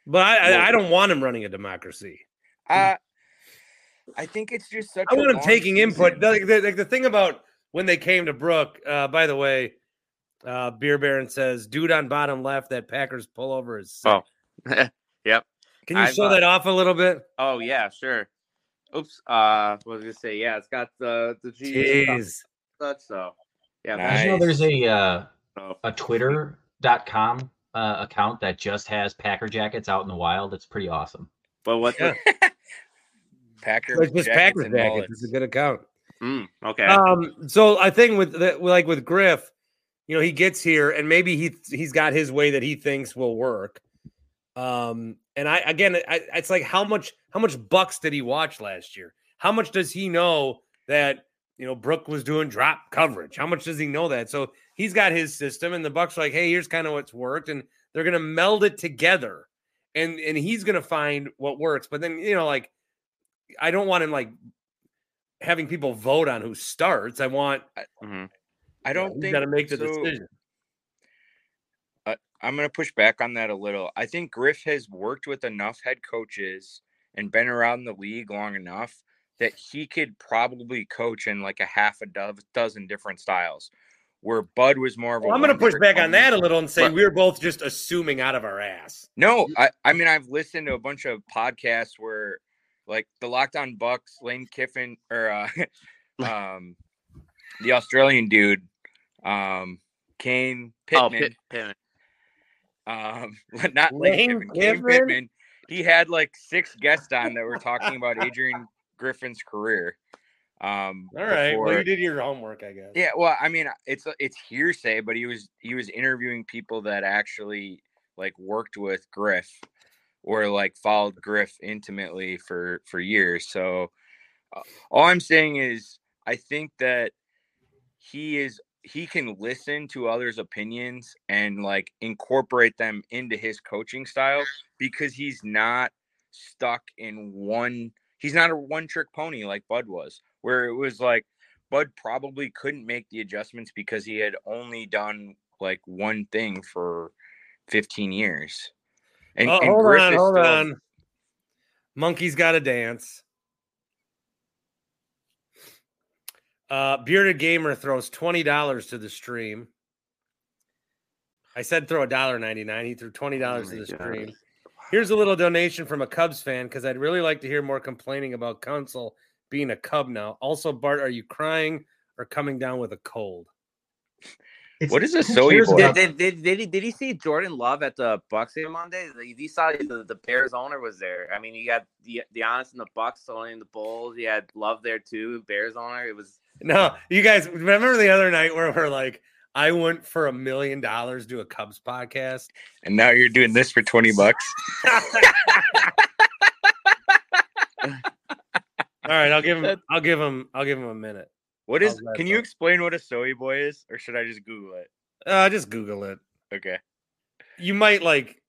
But I, I, I don't want him running a democracy. uh I think it's just such I want him taking input. Like the, like the thing about when they came to Brook, uh, by the way, uh, Beer Baron says, dude on bottom left, that Packers pullover is sick. Oh. yep. Can you I've, show uh, that off a little bit? Oh yeah, sure. Oops. Uh, what was I gonna say? Yeah, it's got the the G Jeez. such. So yeah. Nice. You know there's a uh, So, a Twitter.com uh, account that just has Packer jackets out in the wild? It's pretty awesome. but what's Yeah. the? Packer It's just jackets Packers and jackets. It's a good account. Mm, okay. Um, so I think with the, like with Griff, you know, he gets here and maybe he he's got his way that he thinks will work. Um, and I again, I, it's like how much how much Bucks did he watch last year? How much does he know that you know Brook was doing drop coverage? How much does he know that? So he's got his system, and the Bucks are like, hey, here's kind of what's worked, and they're gonna meld it together. and and he's gonna find what works. But then you know, like I don't want him like having people vote on who starts. I want Mhm. I don't he's think got to make the so- decision. I'm going to push back on that a little. I think Griff has worked with enough head coaches and been around the league long enough that he could probably coach in like a half a do- dozen different styles. Where Bud was more of a Well, I'm going to push back on that a little and say But- we're both just assuming out of our ass. No, I, I mean I've listened to a bunch of podcasts where like the Lockdown Bucks, Lane Kiffin or uh, um the Australian dude, um Kane Oh, Pittman. Pitt, Pittman. um not Lane, Lane Kiffin, Kane Kiffin? Pittman. He had like six guests on that were talking about Adrian Griffin's career. Um All right. Well, you did your homework, I guess. yeah, well, I mean, it's it's hearsay, but he was he was interviewing people that actually like worked with Griff or like followed Griff intimately for for years. So uh, all I'm saying is I think that he is he can listen to others' opinions and like incorporate them into his coaching style because he's not stuck in one he's not a one trick pony like Bud was where it was like Bud probably couldn't make the adjustments because he had only done like one thing for 15 years. And, Oh, and hold Griff on, hold still- on. Monkey's got to dance. Uh, Bearded Gamer throws twenty dollars to the stream. I said throw a dollar ninety nine. He threw twenty dollars Oh to the God. stream. Here's a little donation from a Cubs fan because I'd really like to hear more complaining about Counsell being a Cub now. Also, Bart, are you crying or coming down with a cold? It's- What is a who soy boy? Did, did, did, did he did he see Jordan Love at the Bucks game Monday? Like, He saw the, the Bears owner was there. I mean, you got the the honest and the Bucks owning the Bulls. You had Love there too. Bears owner. It was No, you guys remember the other night where we're like, I went for a million dollars to a Cubs podcast. And now you're doing this for 20 bucks. All right, I'll give him. I'll give him. I'll give him a minute. What is How's can you explain what a soy boy is or should I just google it? Uh, just Google it. Okay. You might like,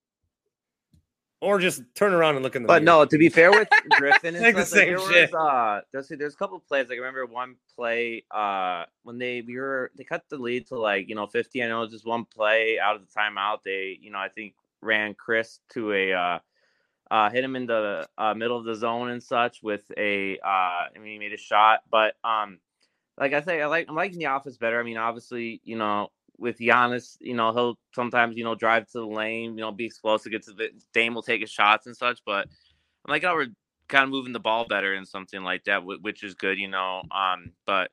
or just turn around and look in the. But mirror. no, to be fair with Griffin, and Like the stuff, like, same there shit. was uh, there's there's a couple of plays. Like I remember one play uh when they we were they cut the lead to like you know 50. I know it was just one play out of the timeout. They you know I think ran Chris to a uh, uh hit him in the uh, middle of the zone and such with a uh I mean he made a shot, but um like I say I like I'm liking the offense better. I mean obviously you know with Giannis, you know, he'll sometimes, you know, drive to the lane, you know, be explosive, get to the Dame will take his shots and such. But I'm like, oh, we're kind of moving the ball better and something like that, which is good, you know. Um, but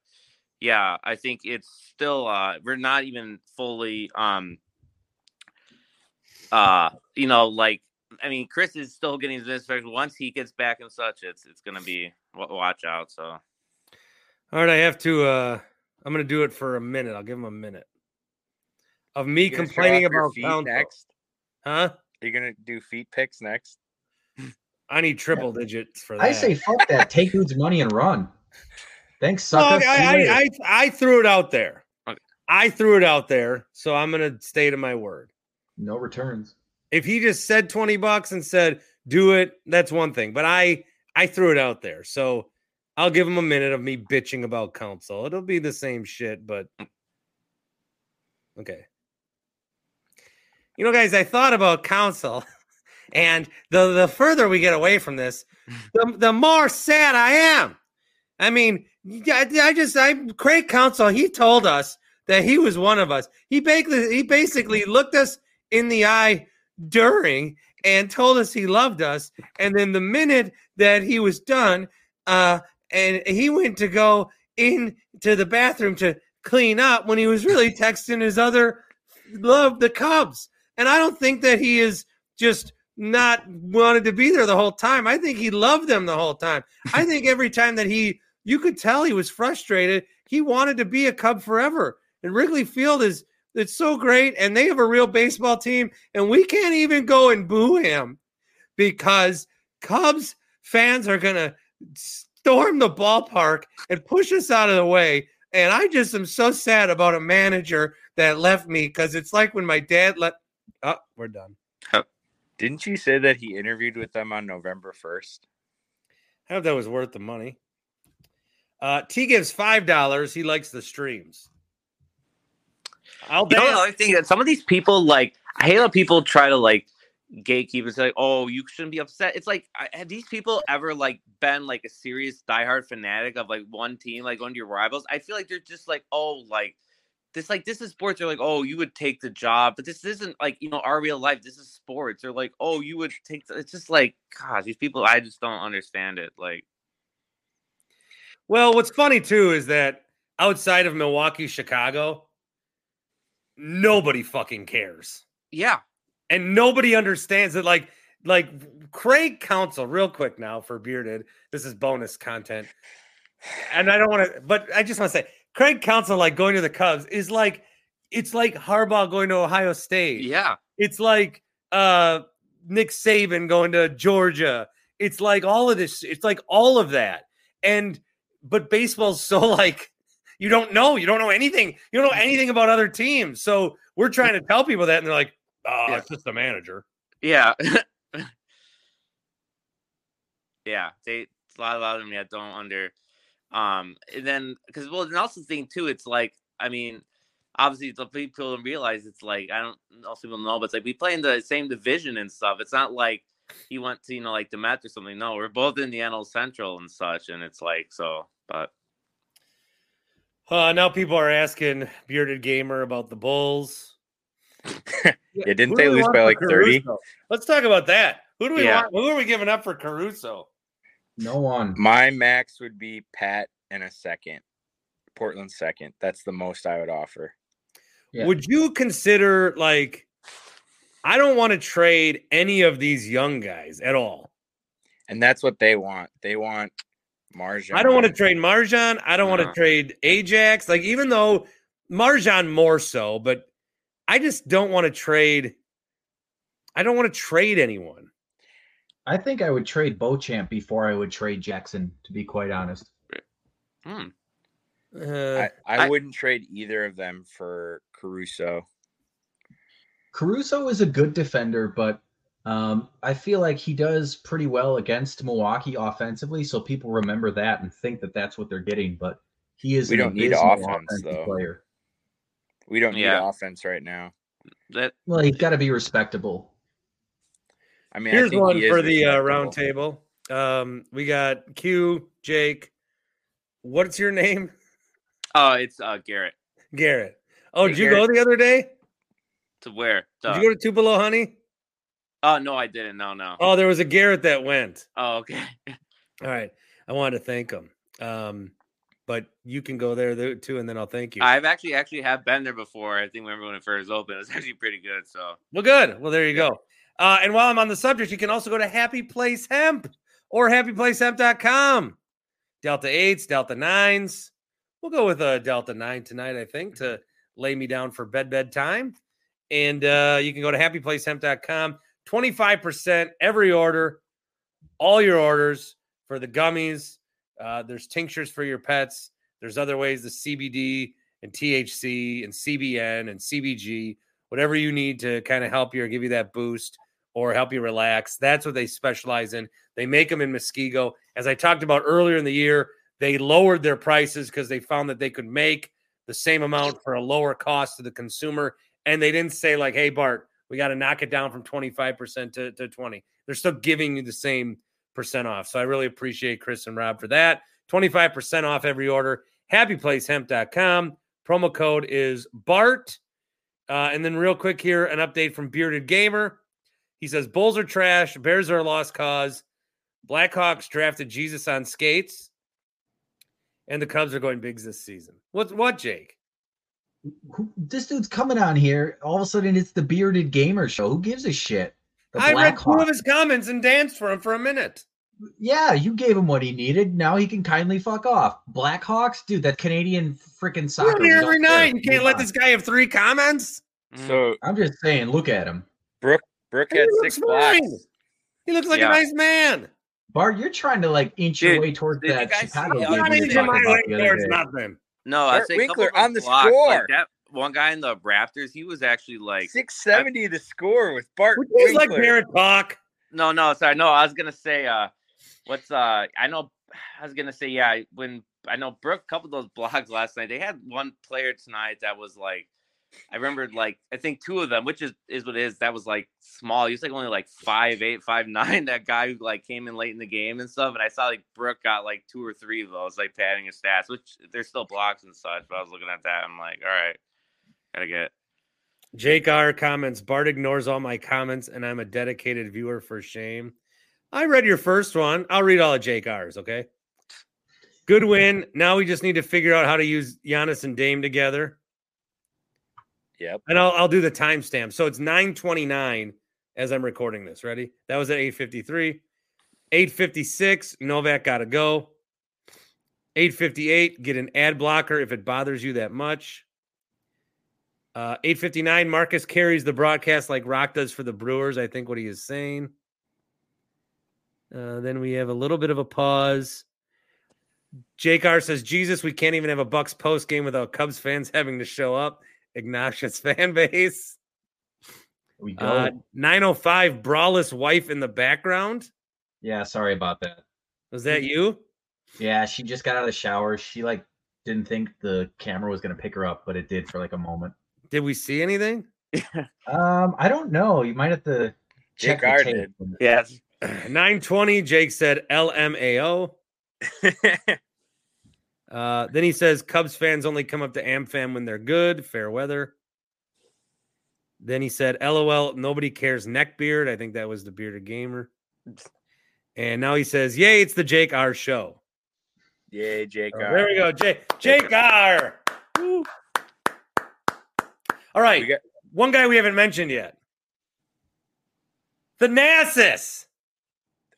yeah, I think it's still uh we're not even fully um uh you know, like I mean, Chris is still getting his respect. Once he gets back and such, it's it's gonna be watch out. So All right, I have to. uh I'm gonna do it for a minute. I'll give him a minute of me You gonna show complaining about feet next. Huh? Are you gonna do feet picks next? I need triple digits for that. I say fuck that. Take dude's money and run. Thanks, No, sucker. I, I. I, I threw it out there. Okay. I threw it out there, so I'm gonna stay to my word. no returns. If he just said 20 bucks and said do it, that's one thing. But I I threw it out there. So I'll give him a minute of me bitching about Counsell. It'll be the same shit, but okay. You know, guys, I thought about Counsell, and the the further we get away from this, the, the more sad I am. I mean, I, I just I Craig Counsell, he told us that he was one of us. He basically he basically looked us in the eye during and told us he loved us. And then the minute that he was done, uh, and he went to go into the bathroom to clean up when he was really texting his other love the Cubs. And I don't think that he is just not wanted to be there the whole time. I think he loved them the whole time. I think every time that he, you could tell he was frustrated. He wanted to be a Cub forever. And Wrigley Field is it's so great, and they have a real baseball team, and we can't even go and boo him because Cubs fans are gonna storm the ballpark and push us out of the way. And I just am so sad about a manager that left me because it's like when my dad let. Oh, we're done. Huh. Didn't you say that he interviewed with them on November 1st? I hope that was worth the money. Uh, T gives five dollars. He likes the streams. I'll You know, the other thing that some of these people like, I hate how people try to like gatekeep and say, like, "Oh, you shouldn't be upset." It's like, have these people ever like been like a serious diehard fanatic of like one team, like one of your rivals? I feel like they're just like, oh, like this, like this is sports. They're like, oh, you would take the job, but this isn't like you know our real life. This is sports. They're like, oh, you would take. The, it's just like, gosh, these people. I just don't understand it. Like, Well, what's funny too is that outside of Milwaukee, Chicago, nobody fucking cares. yeah, and nobody understands it. Like, like Craig Counsell, real quick now for bearded. This is bonus content, and I don't want to, but I just want to say, Craig Counsell, like going to the Cubs, is like it's like Harbaugh going to Ohio State. yeah. It's like uh Nick Saban going to Georgia. It's like all of this. It's like all of that, and but baseball's so like you don't know. You don't know anything. You don't know anything about other teams. So we're trying to tell people that, and they're like, "Oh, Yeah. it's just a manager." Yeah. yeah, they a lot, a lot of them yeah, don't under. Um, and then because well, and also the thing too, it's like I mean, obviously the people don't realize it's like I don't also people know, but it's like we play in the same division and stuff. It's not like he went to you know like the Mets or something. No, we're both in the NL Central and such, and it's like so. But Uh, now people are asking bearded gamer about the Bulls. Yeah, didn't Who they lose by like 30? Let's talk about that. Who do we Yeah. want? Who are we giving up for Caruso? No one. My max would be Pat and a second. Portland second. That's the most I would offer. Yeah. Would you consider like? I don't want to trade any of these young guys at all. And that's what they want. They want MarJon. I don't want to trade MarJon. I don't want to trade Ajax. Like even though MarJon more so, but I just don't want to trade. I don't want to trade anyone. I think I would trade Beauchamp before I would trade Jackson, to be quite honest. hmm, Uh, I, I, I- wouldn't trade either of them for Caruso. Caruso is a good defender, but um, I feel like he does pretty well against Milwaukee offensively. So people remember that and think that that's what they're getting. But he is We an don't need offense, offensive though. player. We don't need Yeah. offense right now. that Well, he's got to be respectable. I mean, I Here's think one he is for the uh, round table. Um, we got Q, Jake. What's your name? oh, it's uh Garrett. Garrett. Oh, Hey, did you go the other day? To where? Did you go to Tupelo, honey? oh no, I didn't. No, no. Oh, there was a Garrett that went. Oh, okay. All right. I wanted to thank him. Um, but you can go there too, and then I'll thank you. I've actually actually have been there before. I think remember when it first opened. It was actually pretty good. So Well, good. Well, there you go. Uh, and while I'm on the subject, you can also go to Happy Place Hemp or happyplacehemp.com. Delta 8s, Delta 9s. We'll go with a Delta 9 tonight, I think, to lay me down for bed bedtime. And uh, you can go to happyplacehemp.com. 25% every order, all your orders for the gummies. Uh, there's tinctures for your pets. There's other ways, the CBD and THC and CBN and CBG whatever you need to kind of help you or give you that boost or help you relax. That's what they specialize in. They make them in Muskego. As I talked about earlier in the year, they lowered their prices because they found that they could make the same amount for a lower cost to the consumer. And they didn't say, like, hey, Bart, we got to knock it down from 25% to, to 20. They're still giving you the same off. So I really appreciate Chris and Rob for that. 25% off every order. Happyplacehemp.com. Promo code is BART. Uh, and then, real quick here, an update from Bearded Gamer. He says Bulls are trash, Bears are a lost cause. Blackhawks drafted Jesus on skates, and the Cubs are going bigs this season. What? What, Jake? This dude's coming on here. All of a sudden, it's the bearded gamer show. Who gives a shit? The I read two of his comments and danced for him for a minute. Yeah, you gave him what he needed. Now he can kindly fuck off. Blackhawks, dude, that Canadian freaking soccer. You're here every night. You can't Move let this guy have three comments. mm, So I'm just saying, look at him. Brook He had six blocks. fine. He looks like Yeah. a nice man. Bart, you're trying to like inch your way towards that guys see Chicago the I'm not we inching my way towards nothing. no, I say Winkler on the blocks, like score. that one guy in the Raptors, he was actually like Six seventy The score with Bart. Would you like Winkler. Barrett talk? No, no, sorry. No, I was gonna say uh what's uh I know I was gonna say, yeah, when I know Brook a couple of those blogs last night, they had one player tonight that was like I remembered like I think two of them, which is is what it is, that was like small. He was like only like five eight, five nine, that guy who like came in late in the game and stuff. And I saw like Brook got like two or three of those, like padding his stats, which they're still blocks and such. But I was looking at that, I'm like, all right, gotta get Jake R comments, Bart ignores all my comments, and I'm a dedicated viewer for shame. I read your first one. I'll read all of Jake R's, okay? Good win. Now we just need to figure out how to use Giannis and Dame together. Yep. And I'll, I'll do the timestamp. So it's 929 as I'm recording this. Ready? That was at 853. 856, Novak got to go. 858, get an ad blocker if it bothers you that much. Uh, 859, Marques carries the broadcast like Rock does for the Brewers. I think what he is saying. Uh, then we have a little bit of a pause. Jake R says, Jesus, we can't even have a Bucks post game without Cubs fans having to show up. Ignatius fan base. We go. Uh, 905, Brawless wife in the background. yeah, sorry about that. Was that you? Yeah, she just got out of the shower. She like didn't think the camera was gonna pick her up, but it did for like a moment. Did we see anything? Um, I don't know. You might have to check Jake the R tape. did. Yeah. 920, Jake said LMAO. Uh, then he says Cubs fans only come up to AmFam when they're good, fair weather. Then he said, LOL, nobody cares neckbeard. I think that was the bearded gamer. And now he says, Yay, it's the Jake R show. Yay, Jake. Oh, R. there we go. Jake, Jake R. Woo. All right. Got- One guy we haven't mentioned yet. Thanasis.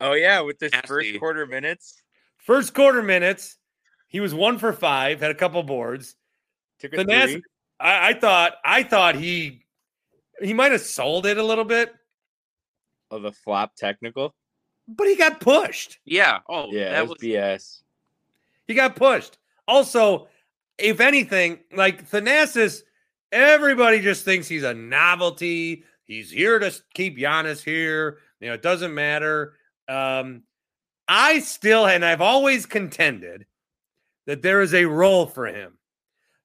Oh yeah, with this Nasty. first quarter minutes, First quarter minutes, he was one for five, had a couple boards. took a The Nas- three. I, I thought I thought he he might have sold it a little bit, of the flop technical. but he got pushed. Yeah. Oh, Yeah, that that was BS. He got pushed. Also, if anything, like Thanasis, everybody just thinks he's a novelty. He's here to keep Giannis here. You know, it doesn't matter. Um, I still, and I've always contended that there is a role for him.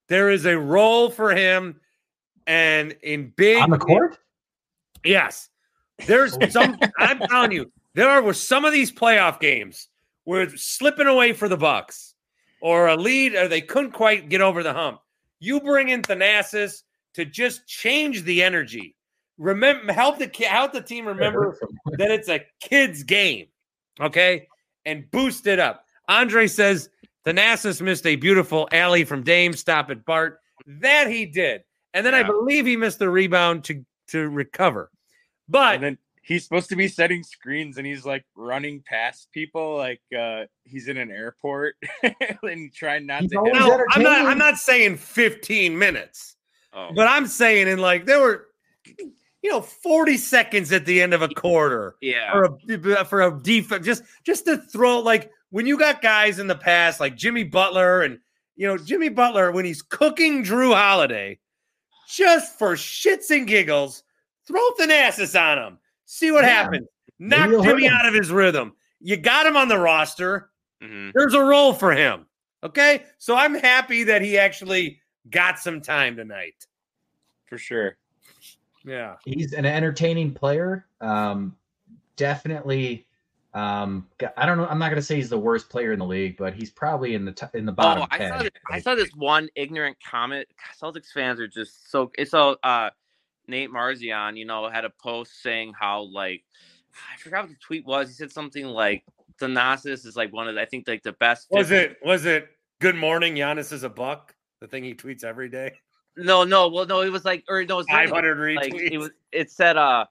There is a role for him, and in big On the court? Yes. There's some I'm telling you, there were some of these playoff games where it's slipping away for the Bucks or a lead or they couldn't quite get over the hump. You bring in Thanasis to just change the energy. Remember help the help the team remember that it's a kids game. Okay? And boost it up. Andre says Thanasis missed a beautiful alley from Dame. Stop at Bart. That he did. And then I believe he missed the rebound to to recover. But then he's supposed to be setting screens and he's like running past people like uh he's in an airport and trying not He's to hit no, him. I'm not. I'm not saying 15 minutes, oh. but I'm saying in like there were you know 40 seconds at the end of a quarter yeah. for a for a defense just just to throw like when you got guys in the past like Jimmy Butler and you know Jimmy Butler when he's cooking Jrue Holiday just for shits and giggles throw the Thanasis on him see what Yeah. happens knock Maybe it'll hurt Jimmy him. out of his rhythm you got him on the roster Mhm. there's a role for him okay so I'm happy that he actually got some time tonight for sure. yeah He's an entertaining player. Um, definitely. Um, g- I don't know. I'm not gonna say he's the worst player in the league, but he's probably in the t- in the bottom Oh, I ten. saw, this, I saw this one ignorant comment. Celtics fans are just so. It's so. Uh, Nate Marzion, you know, had a post saying how like I forgot what the tweet was. He said something like Thanasis is like one of the, I think like the best. was 50 it was it good morning Giannis is a buck the thing he tweets every day No, no. Well, no. It was like or no. It 500 retweets like it was. It said uh.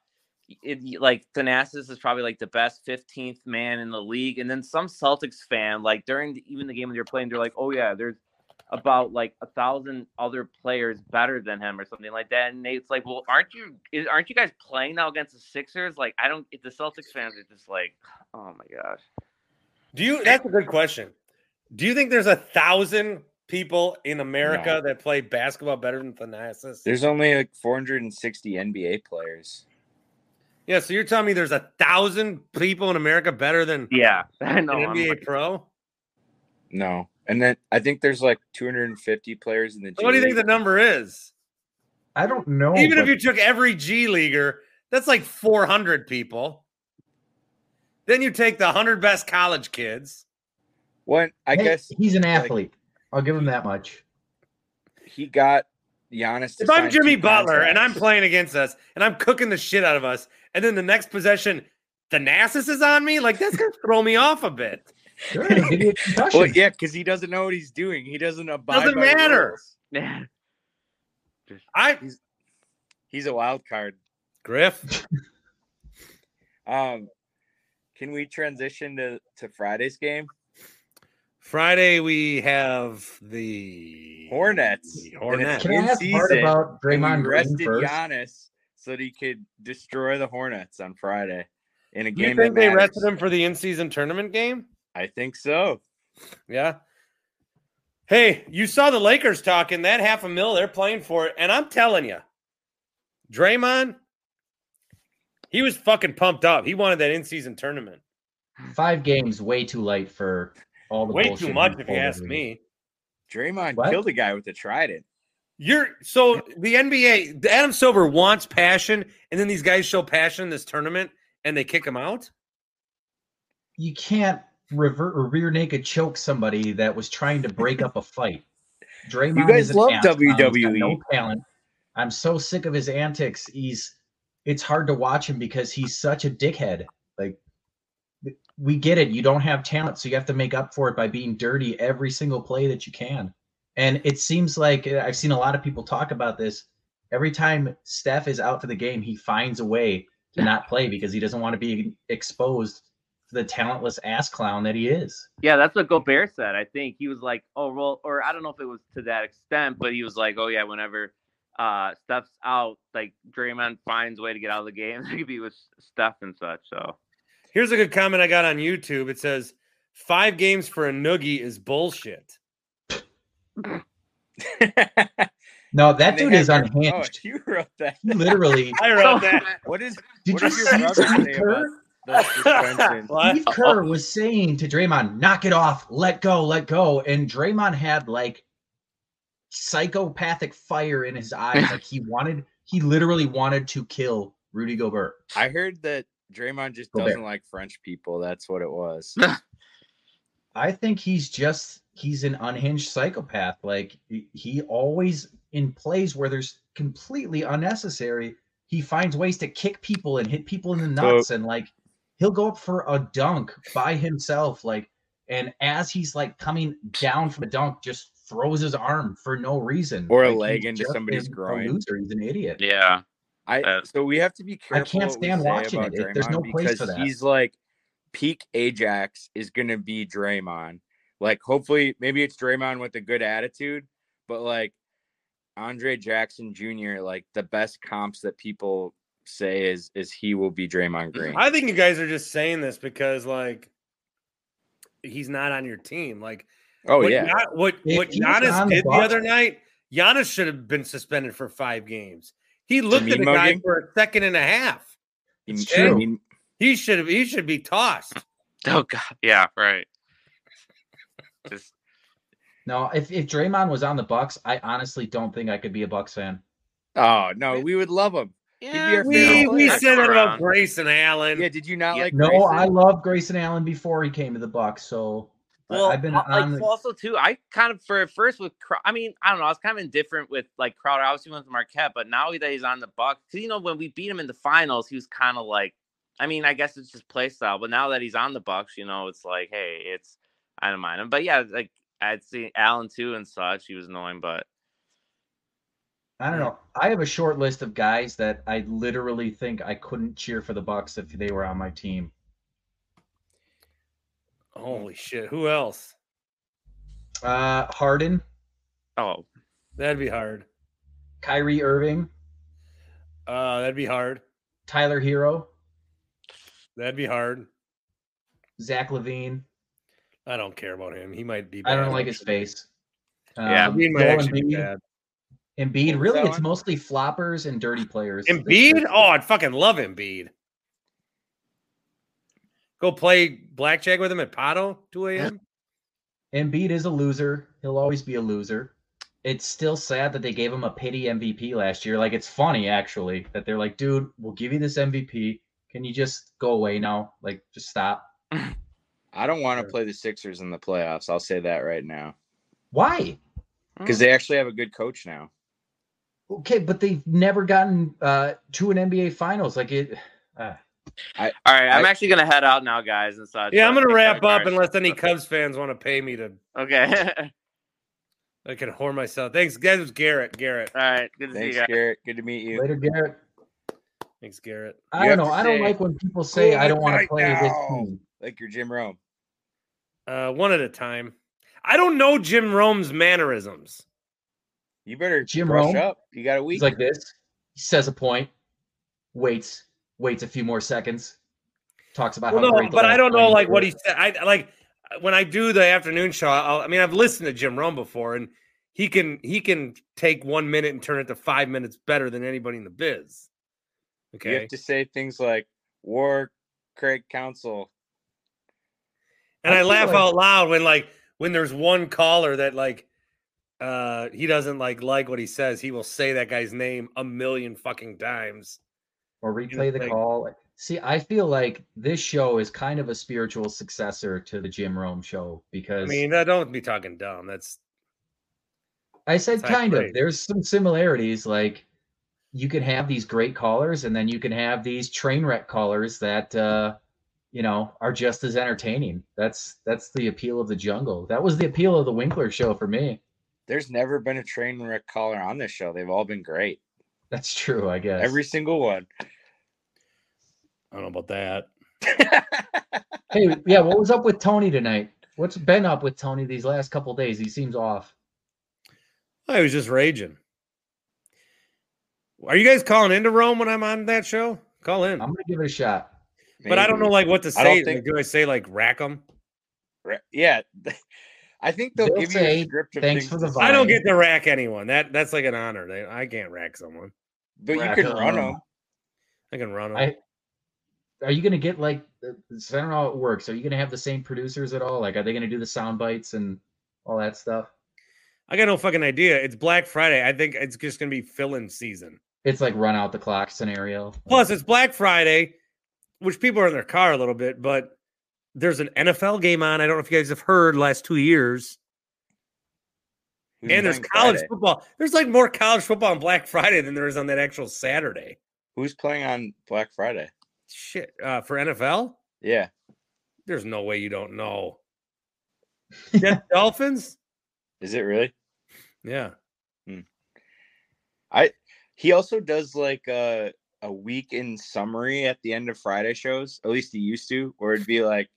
It, like Thanasis is probably like the best 15th man in the league, and then some Celtics fan, like during the, even the game when they're playing, they're like, "Oh yeah, there's about like a thousand other players better than him or something like that. And Nate's like, well, aren't you aren't you guys playing now against the Sixers? Like, I don't. The Celtics fans are just like, oh my gosh. Do you? That's a good question. Do you think there's a thousand people in America that play basketball better than Thanasis? There's only like 460 NBA players. Yeah, so you're telling me there's a thousand people in America better than Yeah, I an know. I'm NBA like- pro? No, and then I think there's like 250 players in the. G what do you think the number is? I don't know. Even if you took every G leaguer, that's like 400 people. Then you take the 100 best college kids. What I Hey, guess he's an like- athlete. I'll give him that much. he got Giannis. To If I'm Jimmy two Butler and I'm playing against us and I'm cooking the shit out of us, and then the next possession, the Thanasis is on me, like that's gonna throw me off a bit. Sure, he'll give you a concussion. well, yeah, because he doesn't know what he's doing. He doesn't abide. Doesn't by matter. rules. Yeah. I He's a wild card. Griff. Um, can we transition to to Friday's game? Friday we have the Hornets. The And Hornets. Can I in ask part about and Draymond we Green rested first? Giannis so that he could destroy the Hornets on Friday in a game. You game. think that they matters. rested him for the in-season tournament game? I think so. Yeah. Hey, you saw the Lakers talking that half a mil, they're playing for it. And I'm telling you, Draymond, he was fucking pumped up. He wanted that in-season tournament. Five games, way too late for all the Way bullshit too much if you ask every me. Draymond What? killed a guy with a trident. You're so the NBA, Adam Silver wants passion, and then these guys show passion in this tournament and they kick him out. You can't revert or rear naked choke somebody that was trying to break up a fight. Draymond you guys is love ass clown. He's got WWE. No talent. I'm so sick of his antics. He's it's hard to watch him because he's such a dickhead. Like we get it. You don't have talent, so you have to make up for it by being dirty every single play that you can. And it seems like uh, I've seen a lot of people talk about this. Every time Steph is out for the game, he finds a way to not play because he doesn't want to be exposed the talentless ass clown that he is. Yeah, that's what Gobert said. I think he was like, "Oh well," or I don't know if it was to that extent, but he was like, "Oh yeah, whenever uh Steph's out, like Draymond finds a way to get out of the game. It could be with Steph and such." So Here's a good comment I got on YouTube. It says, Five games for a noogie is bullshit. No, that dude is their- unhinged. Oh, you wrote that. He literally. I wrote that. What is? Did what you does your see brother Steve Kerr? About the suspension? What? Steve uh, Kerr uh, was saying to Draymond, "Knock it off, let go, let go," and Draymond had like psychopathic fire in his eyes, like he wanted, he literally wanted to kill Rudy Gobert. I heard that Draymond just Gobert. doesn't like French people. That's what it was. I think he's just he's an unhinged psychopath. Like he- he always in plays where there's completely unnecessary, he finds ways to kick people and hit people in the nuts and like he'll go up for a dunk by himself like and as he's like coming down from a dunk just throws his arm for no reason Or a leg into somebody's a- a groin. loser. he's an idiot yeah, I Uh, so we have to be careful. I can't stand watching it. It- there's no place for because that. He's like peak Ajax is gonna be Draymond. Like hopefully maybe it's Draymond with a good attitude, but like Andre Jackson Jr. like the best comps that people say is is he will be Draymond Green. I think you guys are just saying this because, like, he's not on your team. Like, oh what, yeah. Gian- what If what he Giannis on the did the other night, Giannis should have been suspended for five games. He looked at the Mimo guy game? for a second and a half. It's true. mean, He should have. He should be tossed. oh god, yeah, right. Just no if, if Draymond was on the Bucks I honestly don't think I could be a Bucks fan oh no, we would love him. Be our We, we player. said that about Grayson Allen. Yeah, did you not Yeah. like No, Grayson? I loved Grayson Allen before he came to the Bucks. So I- well, I've been uh, like on. The, also too. I kind of for first with I mean I don't know. I was kind of indifferent with like Crowder. Obviously went to Marquette, but now that he's on the Bucks, because you know when we beat him in the finals, he was kind of like. I mean, I guess it's just play style. But now that he's on the Bucks, you know, it's like, hey, it's I don't mind him. But yeah, like I'd see Allen too and such. He was annoying, but I don't know. I have a short list of guys that I literally think I couldn't cheer for the Bucks if they were on my team. Holy shit! Who else? Uh, Harden, oh, That'd be hard. Kyrie Irving, Uh, that'd be hard. Tyler Herro, That'd be hard. Zach LaVine. I don't care about him. He might be. I don't like his face. Yeah, Um, Embiid might Joel actually be bad. Embiid, What really, it's one? mostly floppers and dirty players. Embiid? Oh, I'd fucking love Embiid. Go play blackjack with him at Pato, 2 a.m. Embiid is a loser. He'll always be a loser. It's still sad that they gave him a pity MVP last year. Like it's funny actually that they're like, dude, we'll give you this MVP. Can you just go away now? Like just stop. I don't want to play the Sixers in the playoffs. I'll say that right now Why? because they actually have a good coach now. Okay, but they've never gotten uh to an NBA finals. Like it uh, All right, I'm I- actually gonna head out now, guys, and such. Yeah, I'm gonna wrap Mark. up unless any Cubs fans want to pay me to. Okay. I can whore myself. Thanks, guys. It was Garrett. Garrett. All right. Good to see you Thanks, guys. Garrett. Good to meet you. later, Garrett. Thanks, Garrett. I You don't know. I don't like when people say I don't want to play night this now." team. Like your Jim Rome. Uh, one at a time. I don't know Jim Rome's mannerisms. You better Jim brush Rome? up. You got a week. He's like this. He says a point, waits, waits a few more seconds, talks about Well, how no, great. the but I don't know like what he said. I like when I do the afternoon show. I'll, I mean, I've listened to Jim Rome before, and he can he can take one minute and turn it to five minutes better than anybody in the biz. Okay, you have to say things like War Craig Counsell. and I I, laugh like- out loud when like when there's one caller that like uh he doesn't like like what he says. He will say that guy's name a million fucking times. or replay the like- call. See, I feel like this show is kind of a spiritual successor to the Jim Rome show because I mean, don't be talking dumb. That's I said It's not kind great. of. There's some similarities. Like you can have these great callers, and then you can have these train wreck callers that uh, you know are just as entertaining. That's that's the appeal of the jungle. That was the appeal of the Winkler show for me. There's never been a train wreck caller on this show. They've all been great. That's true, I guess. Every single one. I don't know about that. hey, yeah, what was up with Tony tonight? What's been up with Tony these last couple days? He seems off. Oh, I was just raging. Are you guys calling into Rome when I'm on that show? Call in. I'm gonna give it a shot. but I don't know like what to I don't say. think- Do I say like rack them? Yeah. I think they'll, They'll give you say, a script of "Thanks for the say, I don't get to rack anyone. That that's like an honor. They, I can't rack someone. but you can them. run them. I can run them. I are you gonna get like the- I don't know how it works. Are you gonna have the same producers at all? Like, are they gonna do the sound bites and all that stuff? I got no fucking idea. It's Black Friday. I think it's just gonna be fill-in season. It's like run out the clock scenario. Plus, it's Black Friday, which people are in their car a little bit, but there's an NFL game on. I don't know if you guys have heard last two years. Who's and there's college Friday? football. There's like more college football on Black Friday than there is on that actual Saturday. Who's playing on Black Friday? Shit. Uh, for NFL? Yeah. There's no way you don't know. Jets Dolphins? Is it really? Yeah. I he also does like a a week in summary at the end of Friday shows. At least he used to, or it'd be like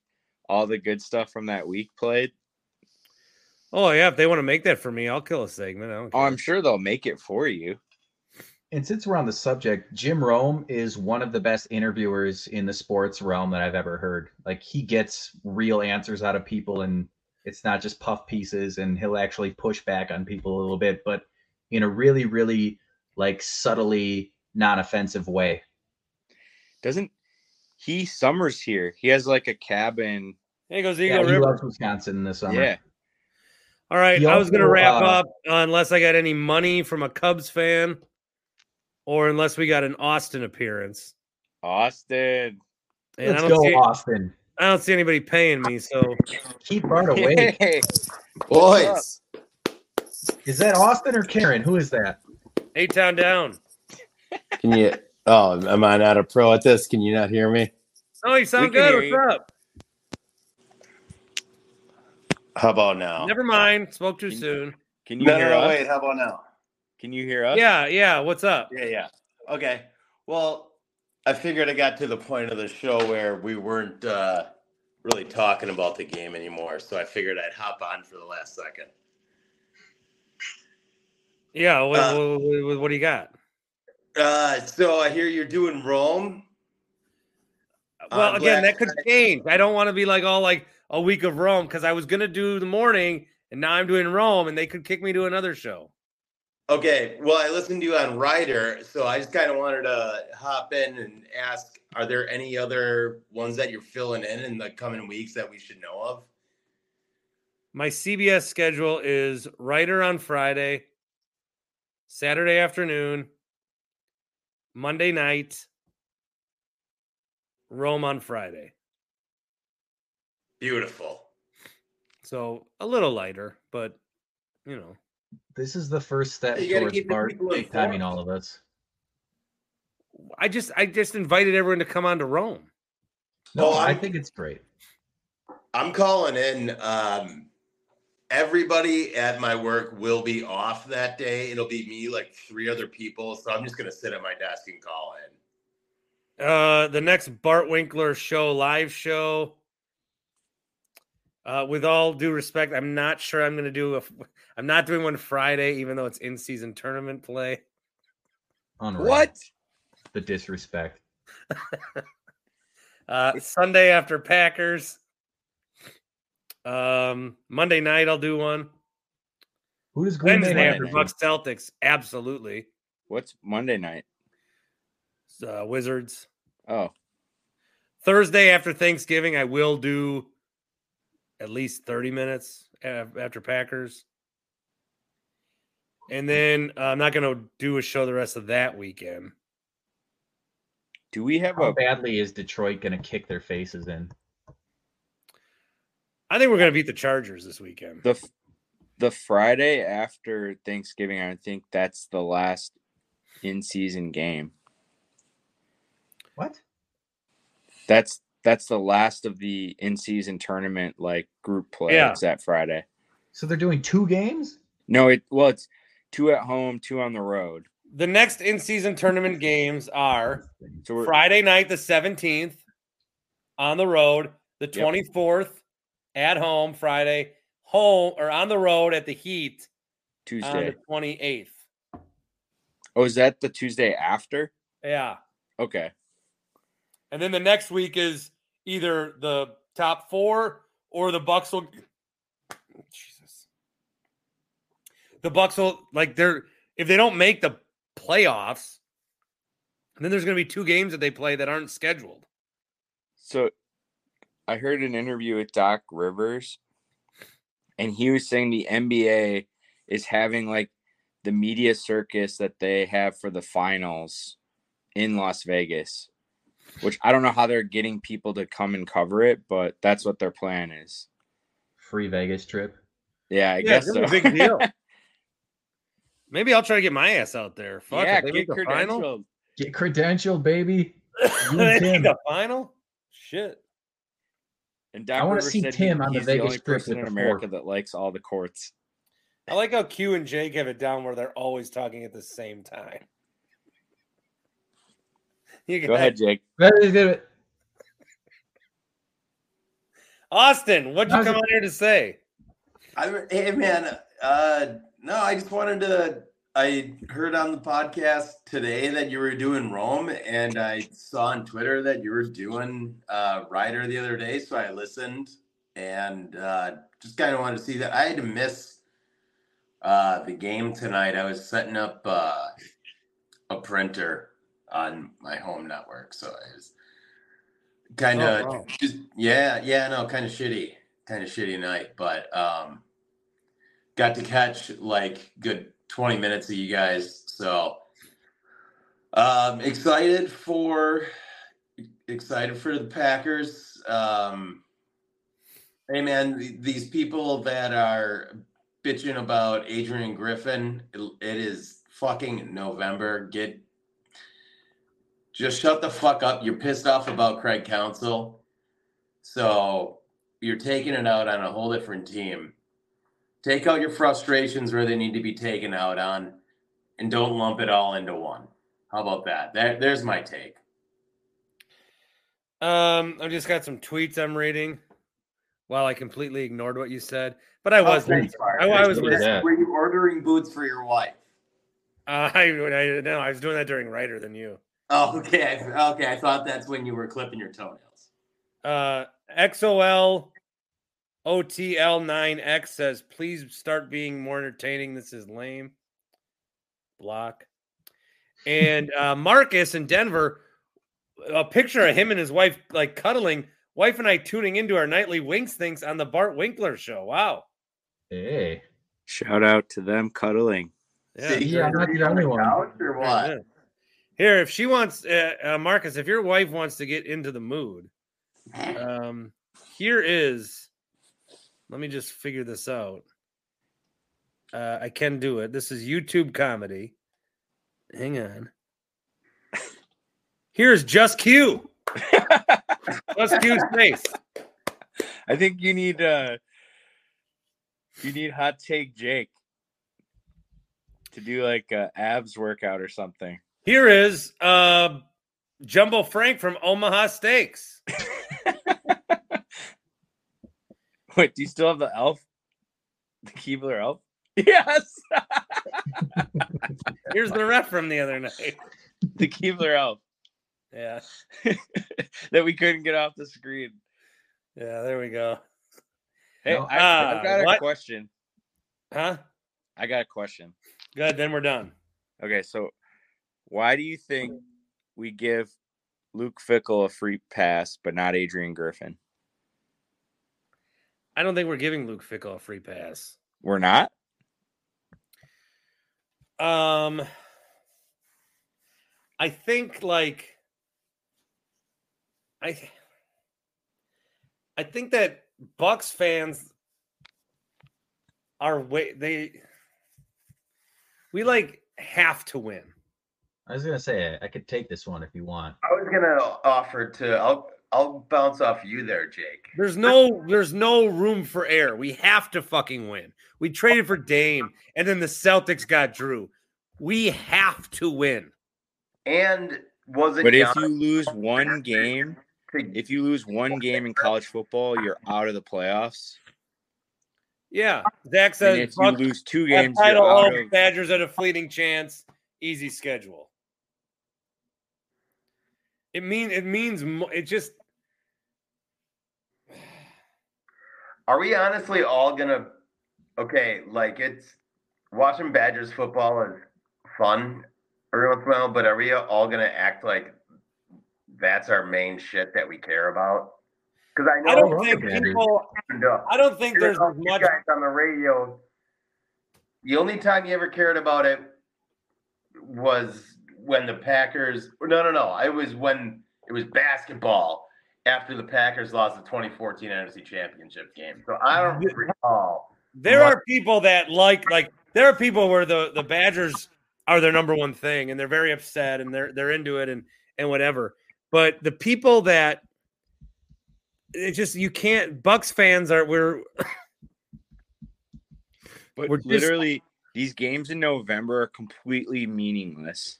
all the good stuff from that week played. Oh yeah, if they want to make that for me, I'll kill a segment. I don't Oh, care. I'm sure they'll make it for you. And since we're on the subject, Jim Rome is one of the best interviewers in the sports realm that I've ever heard. Like he gets real answers out of people and it's not just puff pieces and he'll actually push back on people a little bit, but in a really, really like subtly non-offensive way. Doesn't he summers here? He has like a cabin. There goes Yeah, Eagle he River. loves Wisconsin this summer. Yeah. All right, He I was gonna wrap uh, up unless I got any money from a Cubs fan, or unless we got an Austin appearance. Austin. And Let's I go, don't see Austin. I don't see anybody paying me. So Keep Bart away. Hey, Boys, is that Austin or Karen? Who is that? eight town down. can you? Oh, am I not a pro at this? Can you not hear me? Oh, you sound good. What's you. up? How about now? Never mind. Spoke too Can- soon. Can you No, no, hear no, us? wait. How about now? Can you hear us? Yeah, yeah. What's up? Yeah, yeah. Okay. Well, I figured I got to the point of the show where we weren't uh, really talking about the game anymore, so I figured I'd hop on for the last second. Yeah. What, Uh, what, what, what do you got? Uh, so I hear you're doing Rome. Well, again, Black that could change. I don't want to be like all like a week of Rome because I was gonna do the morning and now I'm doing Rome, and they could kick me to another show. Okay, well, I listened to you on Ryder, so I just kind of wanted to hop in and ask: Are there any other ones that you're filling in in the coming weeks that we should know of? My CBS schedule is Ryder on Friday, Saturday afternoon, Monday night, Rome on Friday. Beautiful. So a little lighter, but you know, This is the first step You gotta towards keep Bart people big timing all of us. I just I just invited everyone to come on to Rome. No, Oh, I I'm- think it's great. I'm calling in. Um, everybody at my work will be off that day. It'll be me, like three other people. So I'm just gonna sit at my desk and call in. Uh, the next Bart Winkler show, live show. Uh, with all due respect, I'm not sure I'm going to do a. I'm not doing one Friday, even though it's in season tournament play. Unreal. What? The disrespect. Uh, Sunday after Packers. Um, Monday night I'll do one. Who does Green Bay Wednesday have? after night. Bucks Celtics, absolutely. What's Monday night? Uh, Wizards. Oh, Thursday after Thanksgiving, I will do at least 30 minutes after Packers. And then uh, I'm not going to do a show the rest of that weekend. do we have How a? badly is Detroit going to kick their faces in? I think we're going to beat the Chargers this weekend. the the Friday after Thanksgiving, I think that's the last in season game. What? That's that's the last of the in season tournament like group play. Yeah. It's that Friday. So they're doing two games? No, it well it's two at home, two on the road. The next in season tournament games are So we're Friday night, the 17th, on the road, the Yep. 24th at home, Friday, home or on the road at the Heat on Tuesday. the 28th. Oh, is that the Tuesday after? Yeah. Okay. And then the next week is either the top four or the Bucks will. Jesus. The Bucks will like they're if they don't make the playoffs, then there's going to be two games that they play that aren't scheduled. So I heard an interview with Doc Rivers, and he was saying the NBA is having like the media circus that they have for the finals in Las Vegas, which I don't know how they're getting people to come and cover it, but that's what their plan is. Free Vegas trip. Yeah, I Yeah, guess so. a big deal. Maybe I'll try to get my ass out there. Fuck, yeah, get make the final. credentialed. Get credentialed, baby. You they and Tim. the final. Shit. And Doc I wanna see Tim he- on the Vegas only Strip person in the America that likes all the courts. I like how Q and Jake have it down where they're always talking at the same time. You Go ahead, guys- Jake. Very good. Austin. What'd you How's come on here to say? I, hey man, uh, no, I just wanted to. I heard on the podcast today that you were doing Rome, and I saw on Twitter that you were doing uh, Ryder the other day. So I listened and uh, just kind of wanted to see that. I had to miss uh, the game tonight. I was setting up uh, a printer on my home network, so I was kind of Oh, wow. just yeah, yeah, no, kind of shitty, kind of shitty night, but um, got to catch like good twenty minutes of you guys, so um, excited for excited for the Packers. Um, hey man, th- these people that are bitching about Adrian Griffin, it, it is fucking November. Get just shut the fuck up. You're pissed off about Craig Counsell. So you're taking it out on a whole different team. Take out your frustrations where they need to be taken out on and don't lump it all into one. How about that? There, there's my take. Um, I just got some tweets I'm reading. While I completely ignored what you said, but I was. Oh, thanks, Bart. I, I was. Look at that. Were you ordering boots for your wife? Uh, I, I no, I was doing that during Ryder than you. Oh, okay. Okay. I thought that's when you were clipping your toenails. Uh, XOL OTL9X says, please start being more entertaining. This is lame. Block. And uh, Marcus in Denver, a picture of him and his wife like cuddling. Wife and I tuning into our nightly Winks things on the Bart Winkler show. Wow. Hey. Shout out to them cuddling. Yeah. Yeah, I'm not the only one. Couch or what? Yeah. Here, if she wants, uh, uh, Marcus, if your wife wants to get into the mood, um, here is. Let me just figure this out. Uh, I can do it. This is YouTube comedy. Hang on. Here's just Q. just Q's face. I think you need uh you need hot take Jake to do like a abs workout or something. Here is uh, Jumbo Frank from Omaha Steaks. Wait, do you still have the elf? The Keebler elf? Yes. Here's the ref from the other night. the Keebler elf Yeah, that we couldn't get off the screen. yeah. There we go. Hey, No, I, uh, I've got a what? question. Huh? I got a question. Good. Then we're done. Okay, so why do you think we give Luke Fickell a free pass, but not Adrian Griffin? I don't think we're giving Luke Fickell a free pass. We're not. Um, I think like I I think that Bucks fans are way they we like have to win. I was gonna say I could take this one if you want. I was gonna offer to. I'll I'll bounce off you there, Jake. There's no there's no room for error. We have to fucking win. We traded for Dame and then the Celtics got Jrue. We have to win. And was it? But if you lose one game, if you lose one game in college football, you're out of the playoffs. Yeah. Zach And says if you lose two have games, you're title out of. Badgers at a fleeting chance. Easy schedule. It mean it means it just Are we honestly all gonna? Okay, like it's watching Badgers football is fun every once in a while, but are we all gonna act like that's our main shit that we care about? Because I know I don't think people I don't think there's as much guys on the radio. The only time you ever cared about it was when the Packers. No, no, no. It was when it was basketball after the Packers lost the 2014 NFC Championship game. So I don't recall. there What- are people that like like there are people where the the Badgers are their number one thing and they're very upset and they're they're into it and and whatever. But the people that it just you can't Bucks fans are we're But We're just- literally, these games in November are completely meaningless.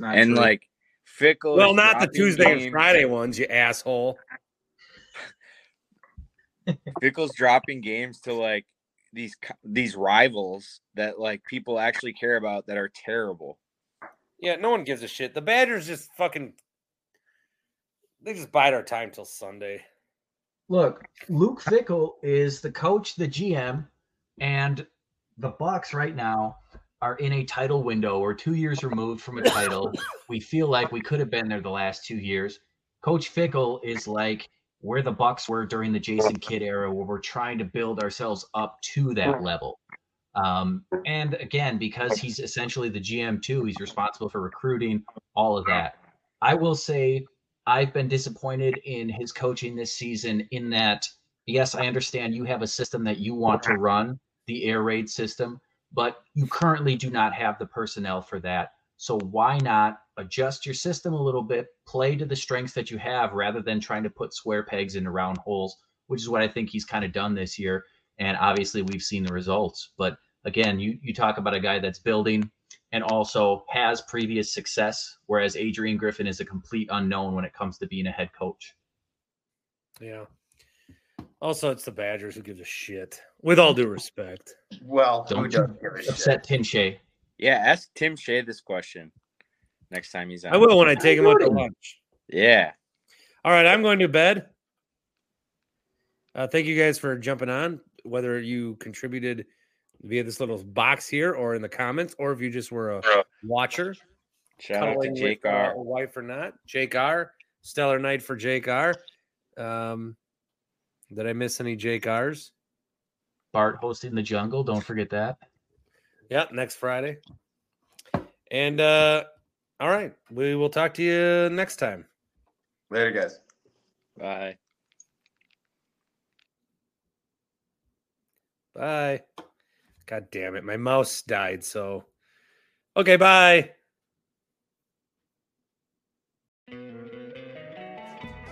It's not and true. like Fickell. well not the dropping Tuesday and Friday ones, you asshole. Fickell's dropping games to like these these rivals that like people actually care about that are terrible. Yeah, no one gives a shit. The Badgers just fucking they just bide our time till Sunday. Look, Luke Fickell is the coach, the GM, and the Bucks right now are in a title window. We're two years removed from a title. we feel like we could have been there the last two years. Coach Fickell is like where the Bucks were during the Jason Kidd era, where we're trying to build ourselves up to that level. Um, and again, because he's essentially the GM too, he's responsible for recruiting, all of that. I will say I've been disappointed in his coaching this season in that, yes, I understand you have a system that you want to run, the air raid system, but you currently do not have the personnel for that. So why not adjust your system a little bit, play to the strengths that you have rather than trying to put square pegs into round holes, which is what I think he's kind of done this year. And obviously we've seen the results. But again, you you talk about a guy that's building and also has previous success, whereas Adrian Griffin is a complete unknown when it comes to being a head coach. Yeah. Also, it's the Badgers who gives a shit. With all due respect. Well, Don't does you give a shit? upset Tim Shea. Yeah, ask Tim Shea this question next time he's on. I will when I take him out to lunch. Yeah. All right, I'm going to bed. Uh, Uh, thank you guys for jumping on, whether you contributed via this little box here or in the comments, or if you just were a watcher. Shout out to Jake with, uh, R. a wife or not. Jake R. Stellar night for Jake R. Um, did I miss any Jake R's? Bart hosting the jungle. Don't forget that. Yeah, next Friday. And uh all right, we will talk to you next time. Later, guys. Bye. Bye. God damn it, my mouse died, so okay, bye.